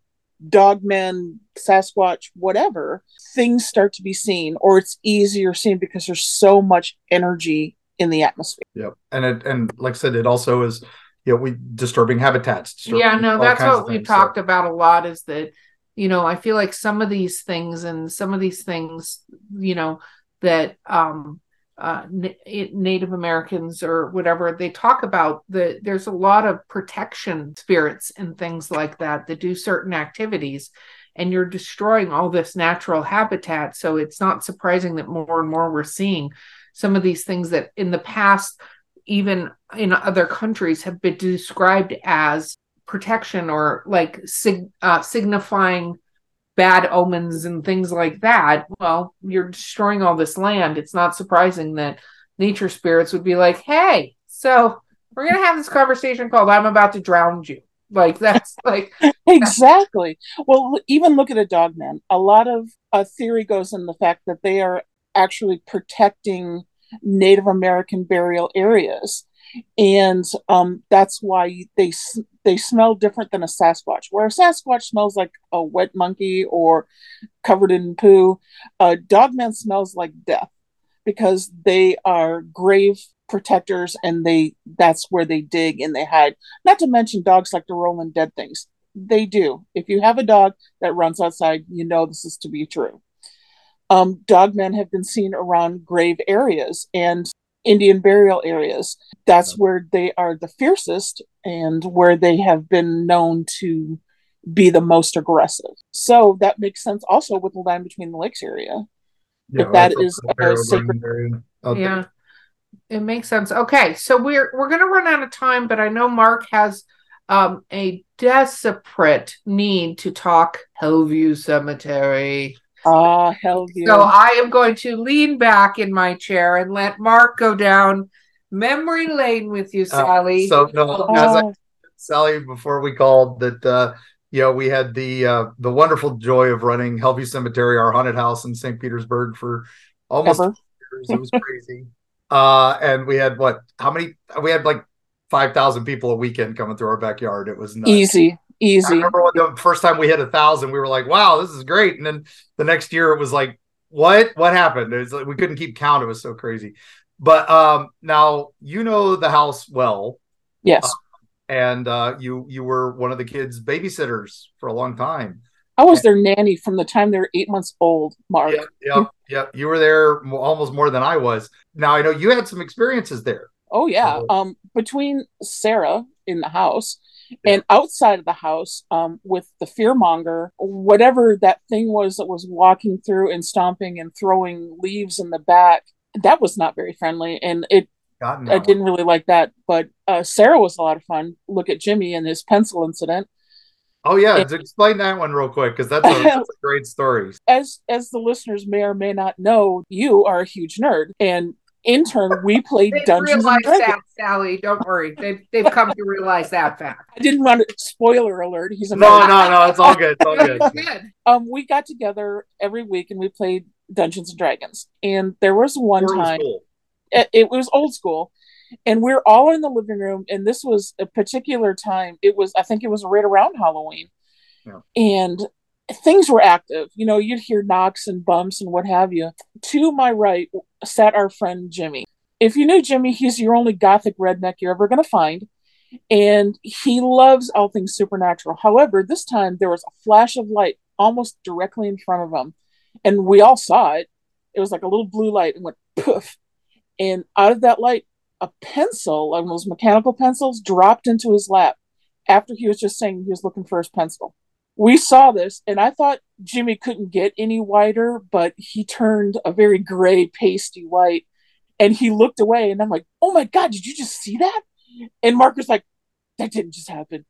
dogman, Sasquatch, whatever. Things start to be seen, or it's easier seen because there's so much energy in the atmosphere. Yep. And it and like I said, it also is you know, we disturbing habitats. Disturbing yeah, no, that's what we talked so. about a lot is that, you know, I feel like some of these things and some of these things, you know, that um uh, Native Americans or whatever they talk about the there's a lot of protection spirits and things like that that do certain activities and you're destroying all this natural habitat. So it's not surprising that more and more we're seeing some of these things that in the past even in other countries have been described as protection or like sig- uh, signifying bad omens and things like that well you're destroying all this land it's not surprising that nature spirits would be like hey so we're going to have this conversation called i'm about to drown you Like that's like exactly. Well, even look at a dog man. A lot of a theory goes in the fact that they are actually protecting Native American burial areas, and um, that's why they they smell different than a Sasquatch. Where a Sasquatch smells like a wet monkey or covered in poo, a dogman smells like death because they are grave protectors and they that's where they dig and they hide. Not to mention dogs like to roll in dead things. They do. If you have a dog that runs outside, you know this is to be true. Um, dogmen have been seen around grave areas and Indian burial areas. That's where they are the fiercest and where they have been known to be the most aggressive. So that makes sense also with the land between the lakes area. Yeah, if that is a sacred area. Yeah. It makes sense. Okay, so we're we're gonna run out of time, but I know Mark has um, a desperate need to talk Hellview Cemetery. Ah, Hellview. So I am going to lean back in my chair and let Mark go down memory lane with you, uh, Sally. Uh, so no, oh. as I, Sally, before we called that, uh, you know, we had the uh, the wonderful joy of running Hellview Cemetery, our haunted house in St. Petersburg for almost years. It was crazy. uh, and we had what? How many? We had like five thousand people a weekend coming through our backyard. It was nuts. easy. Easy. I remember when the first time we hit a thousand, we were like, "Wow, this is great!" And then the next year, it was like, "What? What happened?" It was like we couldn't keep count. It was so crazy. But um, now you know the house well. Yes. Uh, and uh, you you were one of the kids' babysitters for a long time. I was their nanny from the time they were eight months old, Mark. Yeah, yeah, yeah. You were there almost more than I was. Now I know you had some experiences there. Oh yeah. Um, between Sarah in the house and outside of the house um, with the fearmonger whatever that thing was that was walking through and stomping and throwing leaves in the back that was not very friendly. And it i didn't really like that but uh, sarah was a lot of fun. Look at jimmy and his pencil incident. Oh yeah and, explain that one real quick because that's, that's, a great story. As as the listeners may or may not know you are a huge nerd. And intern, we played they Dungeons and Dragons. That, Sally, don't worry. They've, they've come to realize that fact. I didn't run it. Spoiler alert. He's a no, no, no. It's all good. It's all good. good. Um, we got together every week and we played Dungeons and Dragons. And there was one time. It, it was old school, and we're all in the living room. And this was a particular time. It was, I think, it was right around Halloween. Yeah. And things were active. You know, you'd hear knocks and bumps and what have you. To my right sat our friend Jimmy. If you knew Jimmy, he's your only gothic redneck you're ever going to find. And he loves all things supernatural. However, this time there was a flash of light almost directly in front of him. And we all saw it. It was like a little blue light and went poof. And out of that light, a pencil, one of those mechanical pencils, dropped into his lap after he was just saying he was looking for his pencil we saw this and I thought Jimmy couldn't get any whiter, but he turned a very gray, pasty white and he looked away and I'm like, oh my God, did you just see that? And Mark was like, that didn't just happen.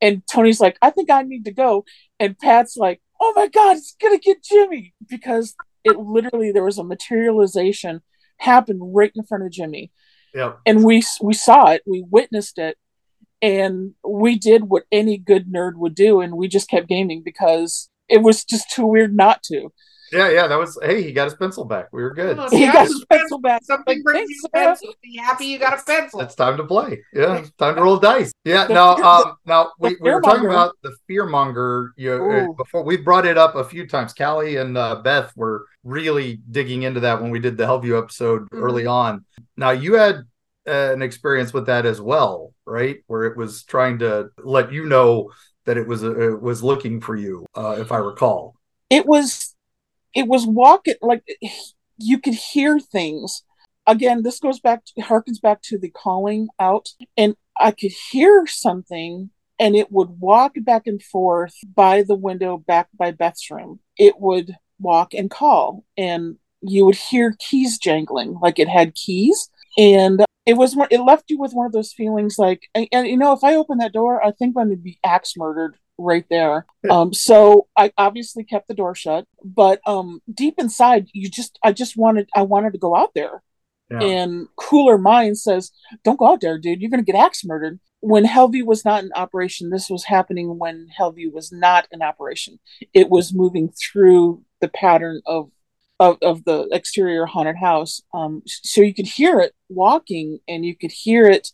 And Tony's like, I think I need to go. And Pat's like, oh my God, it's going to get Jimmy because it literally, there was a materialization happened right in front of Jimmy. Yeah. And we, we saw it, we witnessed it and we did what any good nerd would do and we just kept gaming because it was just too weird not to. Yeah yeah that was hey he got his pencil back. We were good. Oh, he got his pencil back. something like, brings you pencil. Be happy you got a pencil. It's time to play. Yeah it's time to roll dice. Yeah now um now we, we were talking about the fearmonger you know, uh, before we brought it up a few times. Callie and uh, beth were really digging into that when we did the hellview episode mm-hmm. early on. Now you had an experience with that as well, right? Where it was trying to let you know that it was uh, it was looking for you, uh, if I recall. It was it was walking like you could hear things. Again, this goes back to, harkens back to the calling out, and I could hear something, and it would walk back and forth by the window back by Beth's room. It would walk and call, and you would hear keys jangling, like it had keys. And it was it left you with one of those feelings like and, and, you know if i open that door i think i'm going to be axe murdered right there um so i obviously kept the door shut but um deep inside you just i just wanted i wanted to go out there Yeah. And Cooler Mind says, Don't go out there, dude. You're going to get axe murdered. When Hellview was not in operation, this was happening when Hellview was not in operation. It was moving through the pattern of of, of the exterior haunted house. Um, so you could hear it walking and you could hear it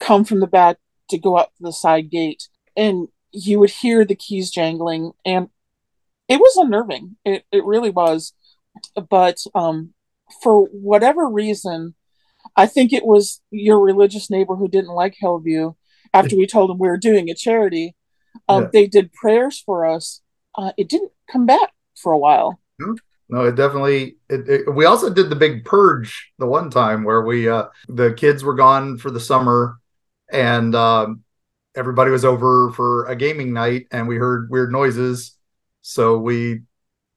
come from the back to go up the side gate. And you would hear the keys jangling and it was unnerving. It, it really was. But um, for whatever reason, I think it was your religious neighbor who didn't like Hellview after we told them we were doing a charity. Um, yeah. They did prayers for us. Uh, it didn't come back for a while. Hmm? No, it definitely. It, it, we also did the big purge the one time where we uh, the kids were gone for the summer, and um, everybody was over for a gaming night, and we heard weird noises. So we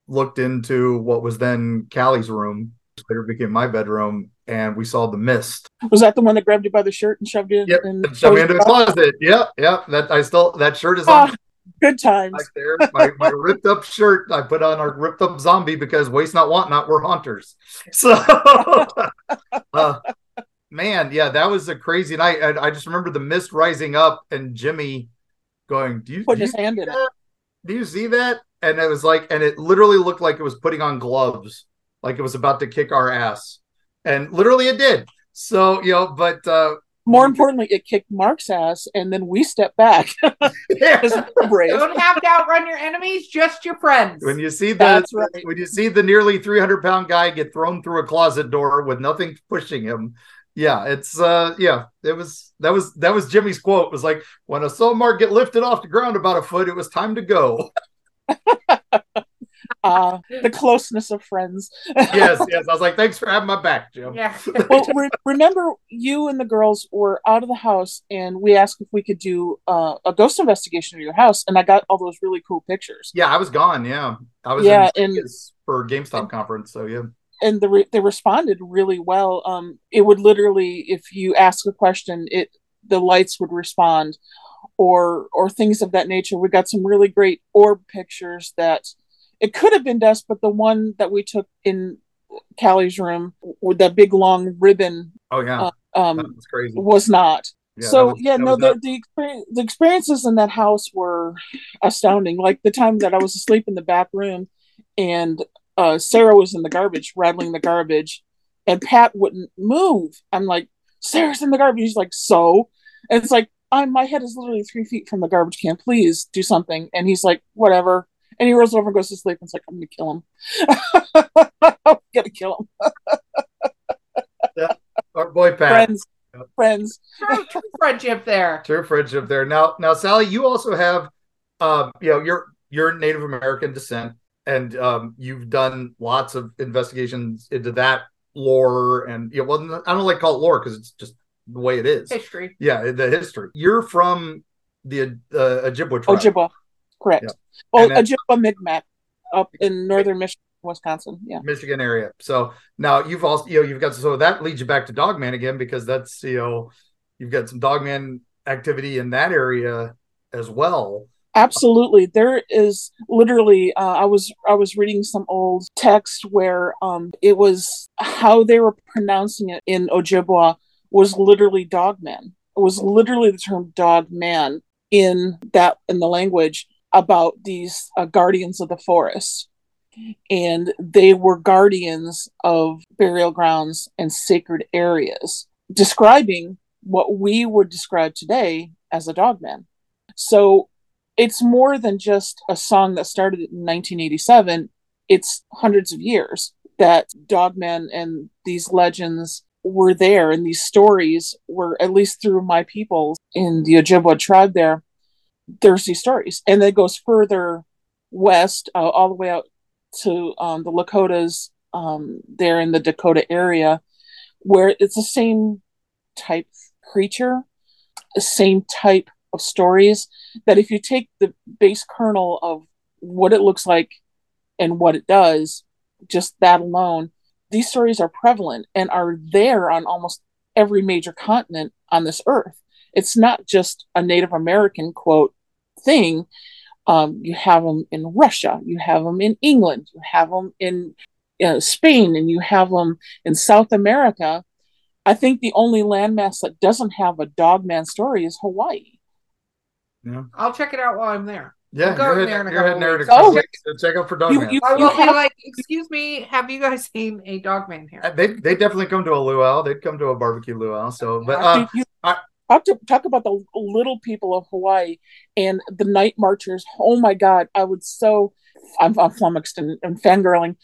looked into what was then Callie's room, later became my bedroom, and we saw the mist. Was that the one that grabbed you by the shirt and shoved you? Yep, in, shoved me into the closet. Yep, yep. That I still that shirt is on. Good times. There, my, my ripped up shirt. I put on a ripped up zombie because waste not, want not. We're hunters. So, uh, man, yeah, that was a crazy night. I, I, just remember the mist rising up and Jimmy going, "Do you put his hand in that? it? Do you see that?" And it was like, and it literally looked like it was putting on gloves, like it was about to kick our ass, and literally it did. So you know, but uh, more importantly, it kicked Mark's ass, and then we stepped back. Don't have to outrun your enemies, just your friends. When you see the right. when you see the nearly three hundred pound guy get thrown through a closet door with nothing pushing him, yeah, it's uh, yeah, it was that was that was Jimmy's quote. It was like when a soul mark get lifted off the ground about a foot, it was time to go. uh, the closeness of friends. yes, yes. I was like, thanks for having my back, Jim. Yeah. well, re- remember, you and the girls were out of the house, and we asked if we could do uh, a ghost investigation of your house, and I got all those really cool pictures. Yeah, I was gone. Yeah, I was. Yeah, and for GameStop and, conference. So yeah. And the re- they responded really well. Um, it would literally, if you ask a question, it the lights would respond or or things of that nature. We got some really great orb pictures that it could have been dust, but the one that we took in Callie's room with that big long ribbon. Oh yeah, uh, um, crazy. Was not. Yeah, so was, yeah, no, the the, experience, the experiences in that house were astounding. Like the time that I was asleep in the back room, and uh, Sarah was in the garbage, rattling the garbage, and Pat wouldn't move. I'm like, Sarah's in the garbage. He's like, so, and it's like, I'm my head is literally three feet from the garbage can. Please do something. And he's like, whatever. And he rolls over and goes to sleep and it's like, I'm gonna kill him. I'm gonna kill him. yeah. Our boy Pat. Friends. Yep. Friends. True, friendship there. True friendship there. Now now Sally, you also have um, you know, you're you're Native American descent and um, you've done lots of investigations into that lore and you know, well I don't like call it lore because it's just the way it is. History. Yeah, the history. You're from the uh, Ojibwa tribe. Ojibwa, correct. Yeah. Well, then, Ojibwa Mi'kmaq up in northern Michigan, Wisconsin. Yeah, Michigan area. So now you've also you know you've got so that leads you back to Dogman again because that's you know you've got some Dogman activity in that area as well. Absolutely, there is literally. Uh, I was I was reading some old text where um, it was how they were pronouncing it in Ojibwa was literally dogman. It was literally the term dog man in that in the language about these uh, guardians of the forest. And they were guardians of burial grounds and sacred areas describing what we would describe today as a dogman so it's more than just a song that started in 1987 it's hundreds of years that dogmen and these legends were there and these stories were at least through my people in the Ojibwa tribe there there's these stories and it goes further west uh, all the way out to um, the Lakotas um, there in the Dakota area where it's the same type creature the same type of stories that if you take the base kernel of what it looks like and what it does just that alone these stories are prevalent and are there on almost every major continent on this earth. It's not just a Native American quote thing. Um, you have them in Russia, you have them in England, you have them in uh, Spain and you have them in South America. I think the only landmass that doesn't have a dogman story is Hawaii. Yeah. I'll check it out while I'm there. Yeah, We'll go you're in there in a you're heading there to weeks. check, to check out for dog You- man. you- I will be have- like, excuse me, have you guys seen a dog man here? Uh, They they definitely come to a luau. They'd come to a barbecue luau. So, but uh, You- you- I- talk to talk about the little people of Hawaii and the night marchers. Oh my God, I would so I'm, I'm flummoxed and, and fangirling.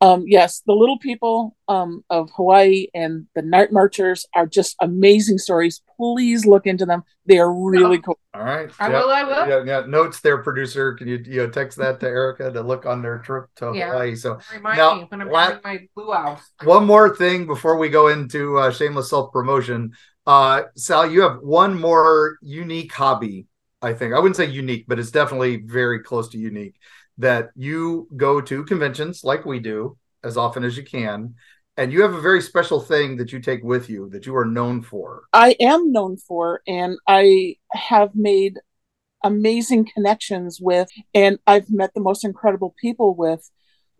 Um, yes, the little people um, of Hawaii and the night marchers are just amazing stories. Please look into them. They are really cool. all right. I Yeah. will, I will. Yeah, yeah. Notes there, producer. Can you you know, text that to Erika to look on their trip to Yeah. Hawaii? So Remind Now, me when I'm la- my blue house. one more thing before we go into uh, shameless self promotion. Uh, Sal, you have one more unique hobby. I think I wouldn't say unique, but it's definitely very close to unique. That you go to conventions like we do as often as you can, and you have a very special thing that you take with you that you are known for. I am known for, and I have made amazing connections with, and I've met the most incredible people with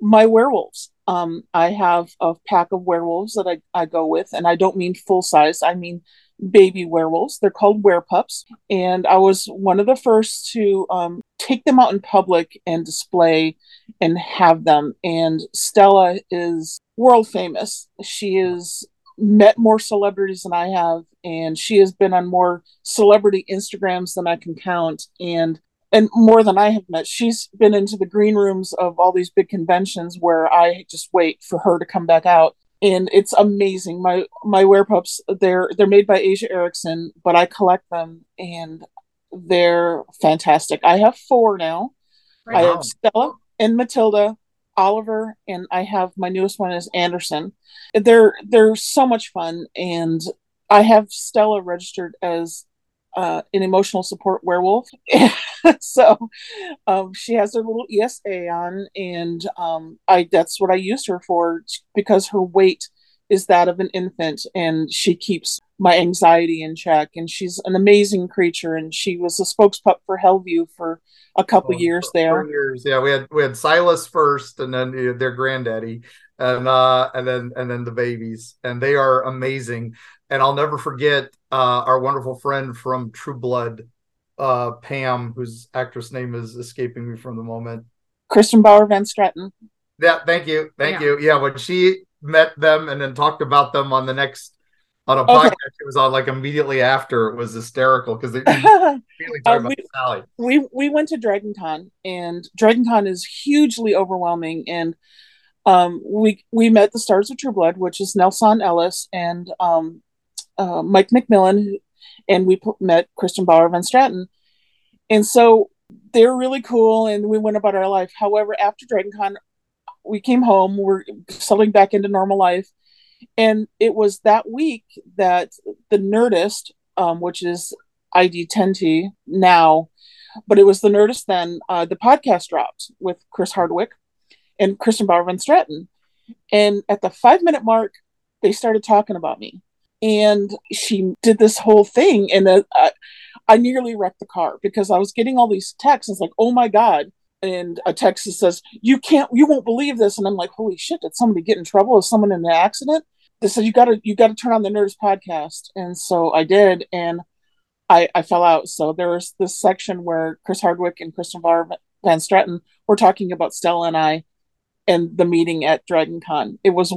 my werewolves. Um, I have a pack of werewolves that I, I go with, and I don't mean full size, I mean baby werewolves. They're called werepups. And I was one of the first to um, take them out in public and display and have them. And Stella is world famous. She is met more celebrities than I have, and she has been on more celebrity Instagrams than I can count, and and more than I have met. She's been into the green rooms of all these big conventions where I just wait for her to come back out. And it's amazing. My my wear werepups, they're they're made by Asia Erickson, but I collect them and they're fantastic. I have four now. I Right. Have Stella and Matilda, Oliver, and I have my newest one is Anderson. They're they're so much fun, and I have Stella registered as uh, an emotional support werewolf. so um, she has her little ESA on, and um, I that's what I used her for because her weight is that of an infant, and she keeps my anxiety in check. And she's an amazing creature, and she was a spokespup for Hellview for a couple Oh, years there. years. Yeah, we had we had Silas first, and then their granddaddy, and uh, and then and then the babies, and they are amazing. And I'll never forget uh, our wonderful friend from True Blood, uh, Pam, whose actress name is escaping me from the moment. Kristin Bauer Van Straten. Yeah, thank you, thank Yeah. you. Yeah, when she met them and then talked about them on the next on a Okay. podcast, it was on like immediately after. It was hysterical because they immediately talking Uh, about we- Sally. we we went to Dragon Con and Dragon Con is hugely overwhelming and um we we met the stars of True Blood, which is Nelsan Ellis and um uh, Mike McMillian and we met Kristin Bauer Van Straten. And so they're really cool and we went about our life. However, after DragonCon, we came home, we're settling back into normal life. And it was that week that the Nerdist, um, which is ID 10T now, but it was the Nerdist then, uh, the podcast dropped with Chris Hardwick and Kristin Bauer Van Straten. And at the five minute mark, they started talking about me. And she did this whole thing. And uh, I, I nearly wrecked the car because I was getting all these texts. It's like, oh my God. And a text that says, you can't, you won't believe this. And I'm like, holy shit, did somebody get in trouble? Is someone in an accident? They said, you gotta, you gotta turn on the Nerdist podcast. And so I did. And I, I fell out. So there was this section where Chris Hardwick and Kristin Van Straten were talking about Stella and I and the meeting at Dragon Con. It was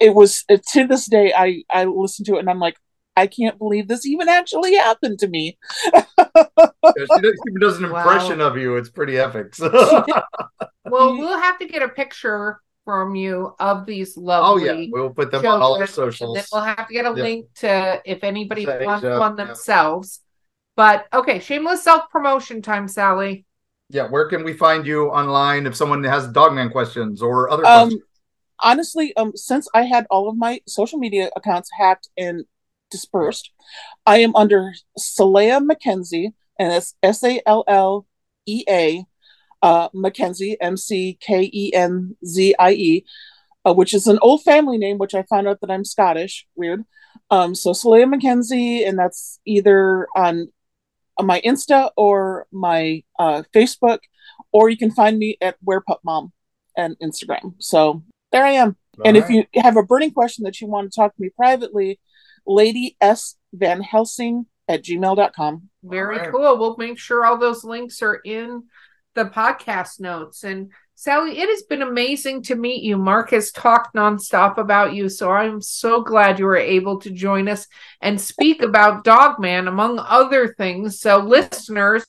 it was to this day I I listen to it and I'm like I can't believe this even actually happened to me. Yeah, she, does, she does an Wow. impression of you. It's pretty epic. Well, we'll have to get a picture from you of these lovely. oh yeah, we'll put them on all our children, and socials. then we'll have to get a Yeah. link to if anybody Say, wants yeah, one yeah. themselves. But okay, shameless self promotion time, Sally. Yeah, where can we find you online if someone has Dogman questions or other Um questions? Honestly, um since I had all of my social media accounts hacked and dispersed, I am under Sallea McKenzie, and it's S A L L E A uh, McKenzie, M C K E N Z I E, uh, which is an old family name, which I found out that I'm Scottish. Weird. Um, so Sallea McKenzie, and that's either on, on my Insta or my uh, Facebook, or you can find me at Werepup Mom and Instagram. So there I am. All and if you have a burning question that you want to talk to me privately, Lady S Van Helsing at gmail.com. Very All right. cool. We'll make sure all those links are in the podcast notes. And Sally, it has been amazing to meet you. Mark has talked nonstop about you, so I'm so glad you were able to join us and speak about Dogman, among other things. So, listeners,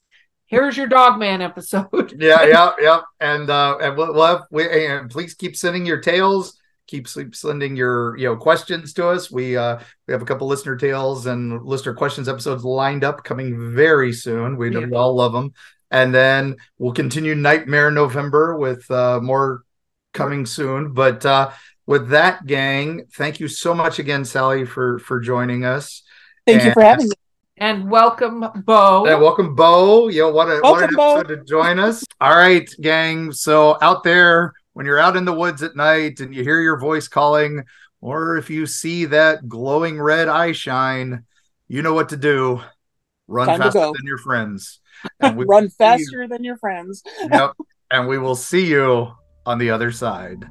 here's your Dogman episode. yeah, yeah, yeah. And uh, and we'll, we'll have we, and please keep sending your tales. Keep sleep sending your you know questions to us. We uh we have a couple listener tales and listener questions episodes lined up coming very soon. We, Yeah. we all love them. And then we'll continue Nightmare November with uh more coming soon. But uh with that, gang, thank you so much again, Sally, for for joining us. Thank you for having me. And welcome, Beau. and welcome, Beau. Yo, what a what an Welcome, Beau. episode to join us. All right, gang. So out there, when you're out in the woods at night and you hear your voice calling, or if you see that glowing red eye shine, you know what to do. Run Time to faster than your friends. And we Run see you- faster than your friends. Yep. And we will see you on the other side.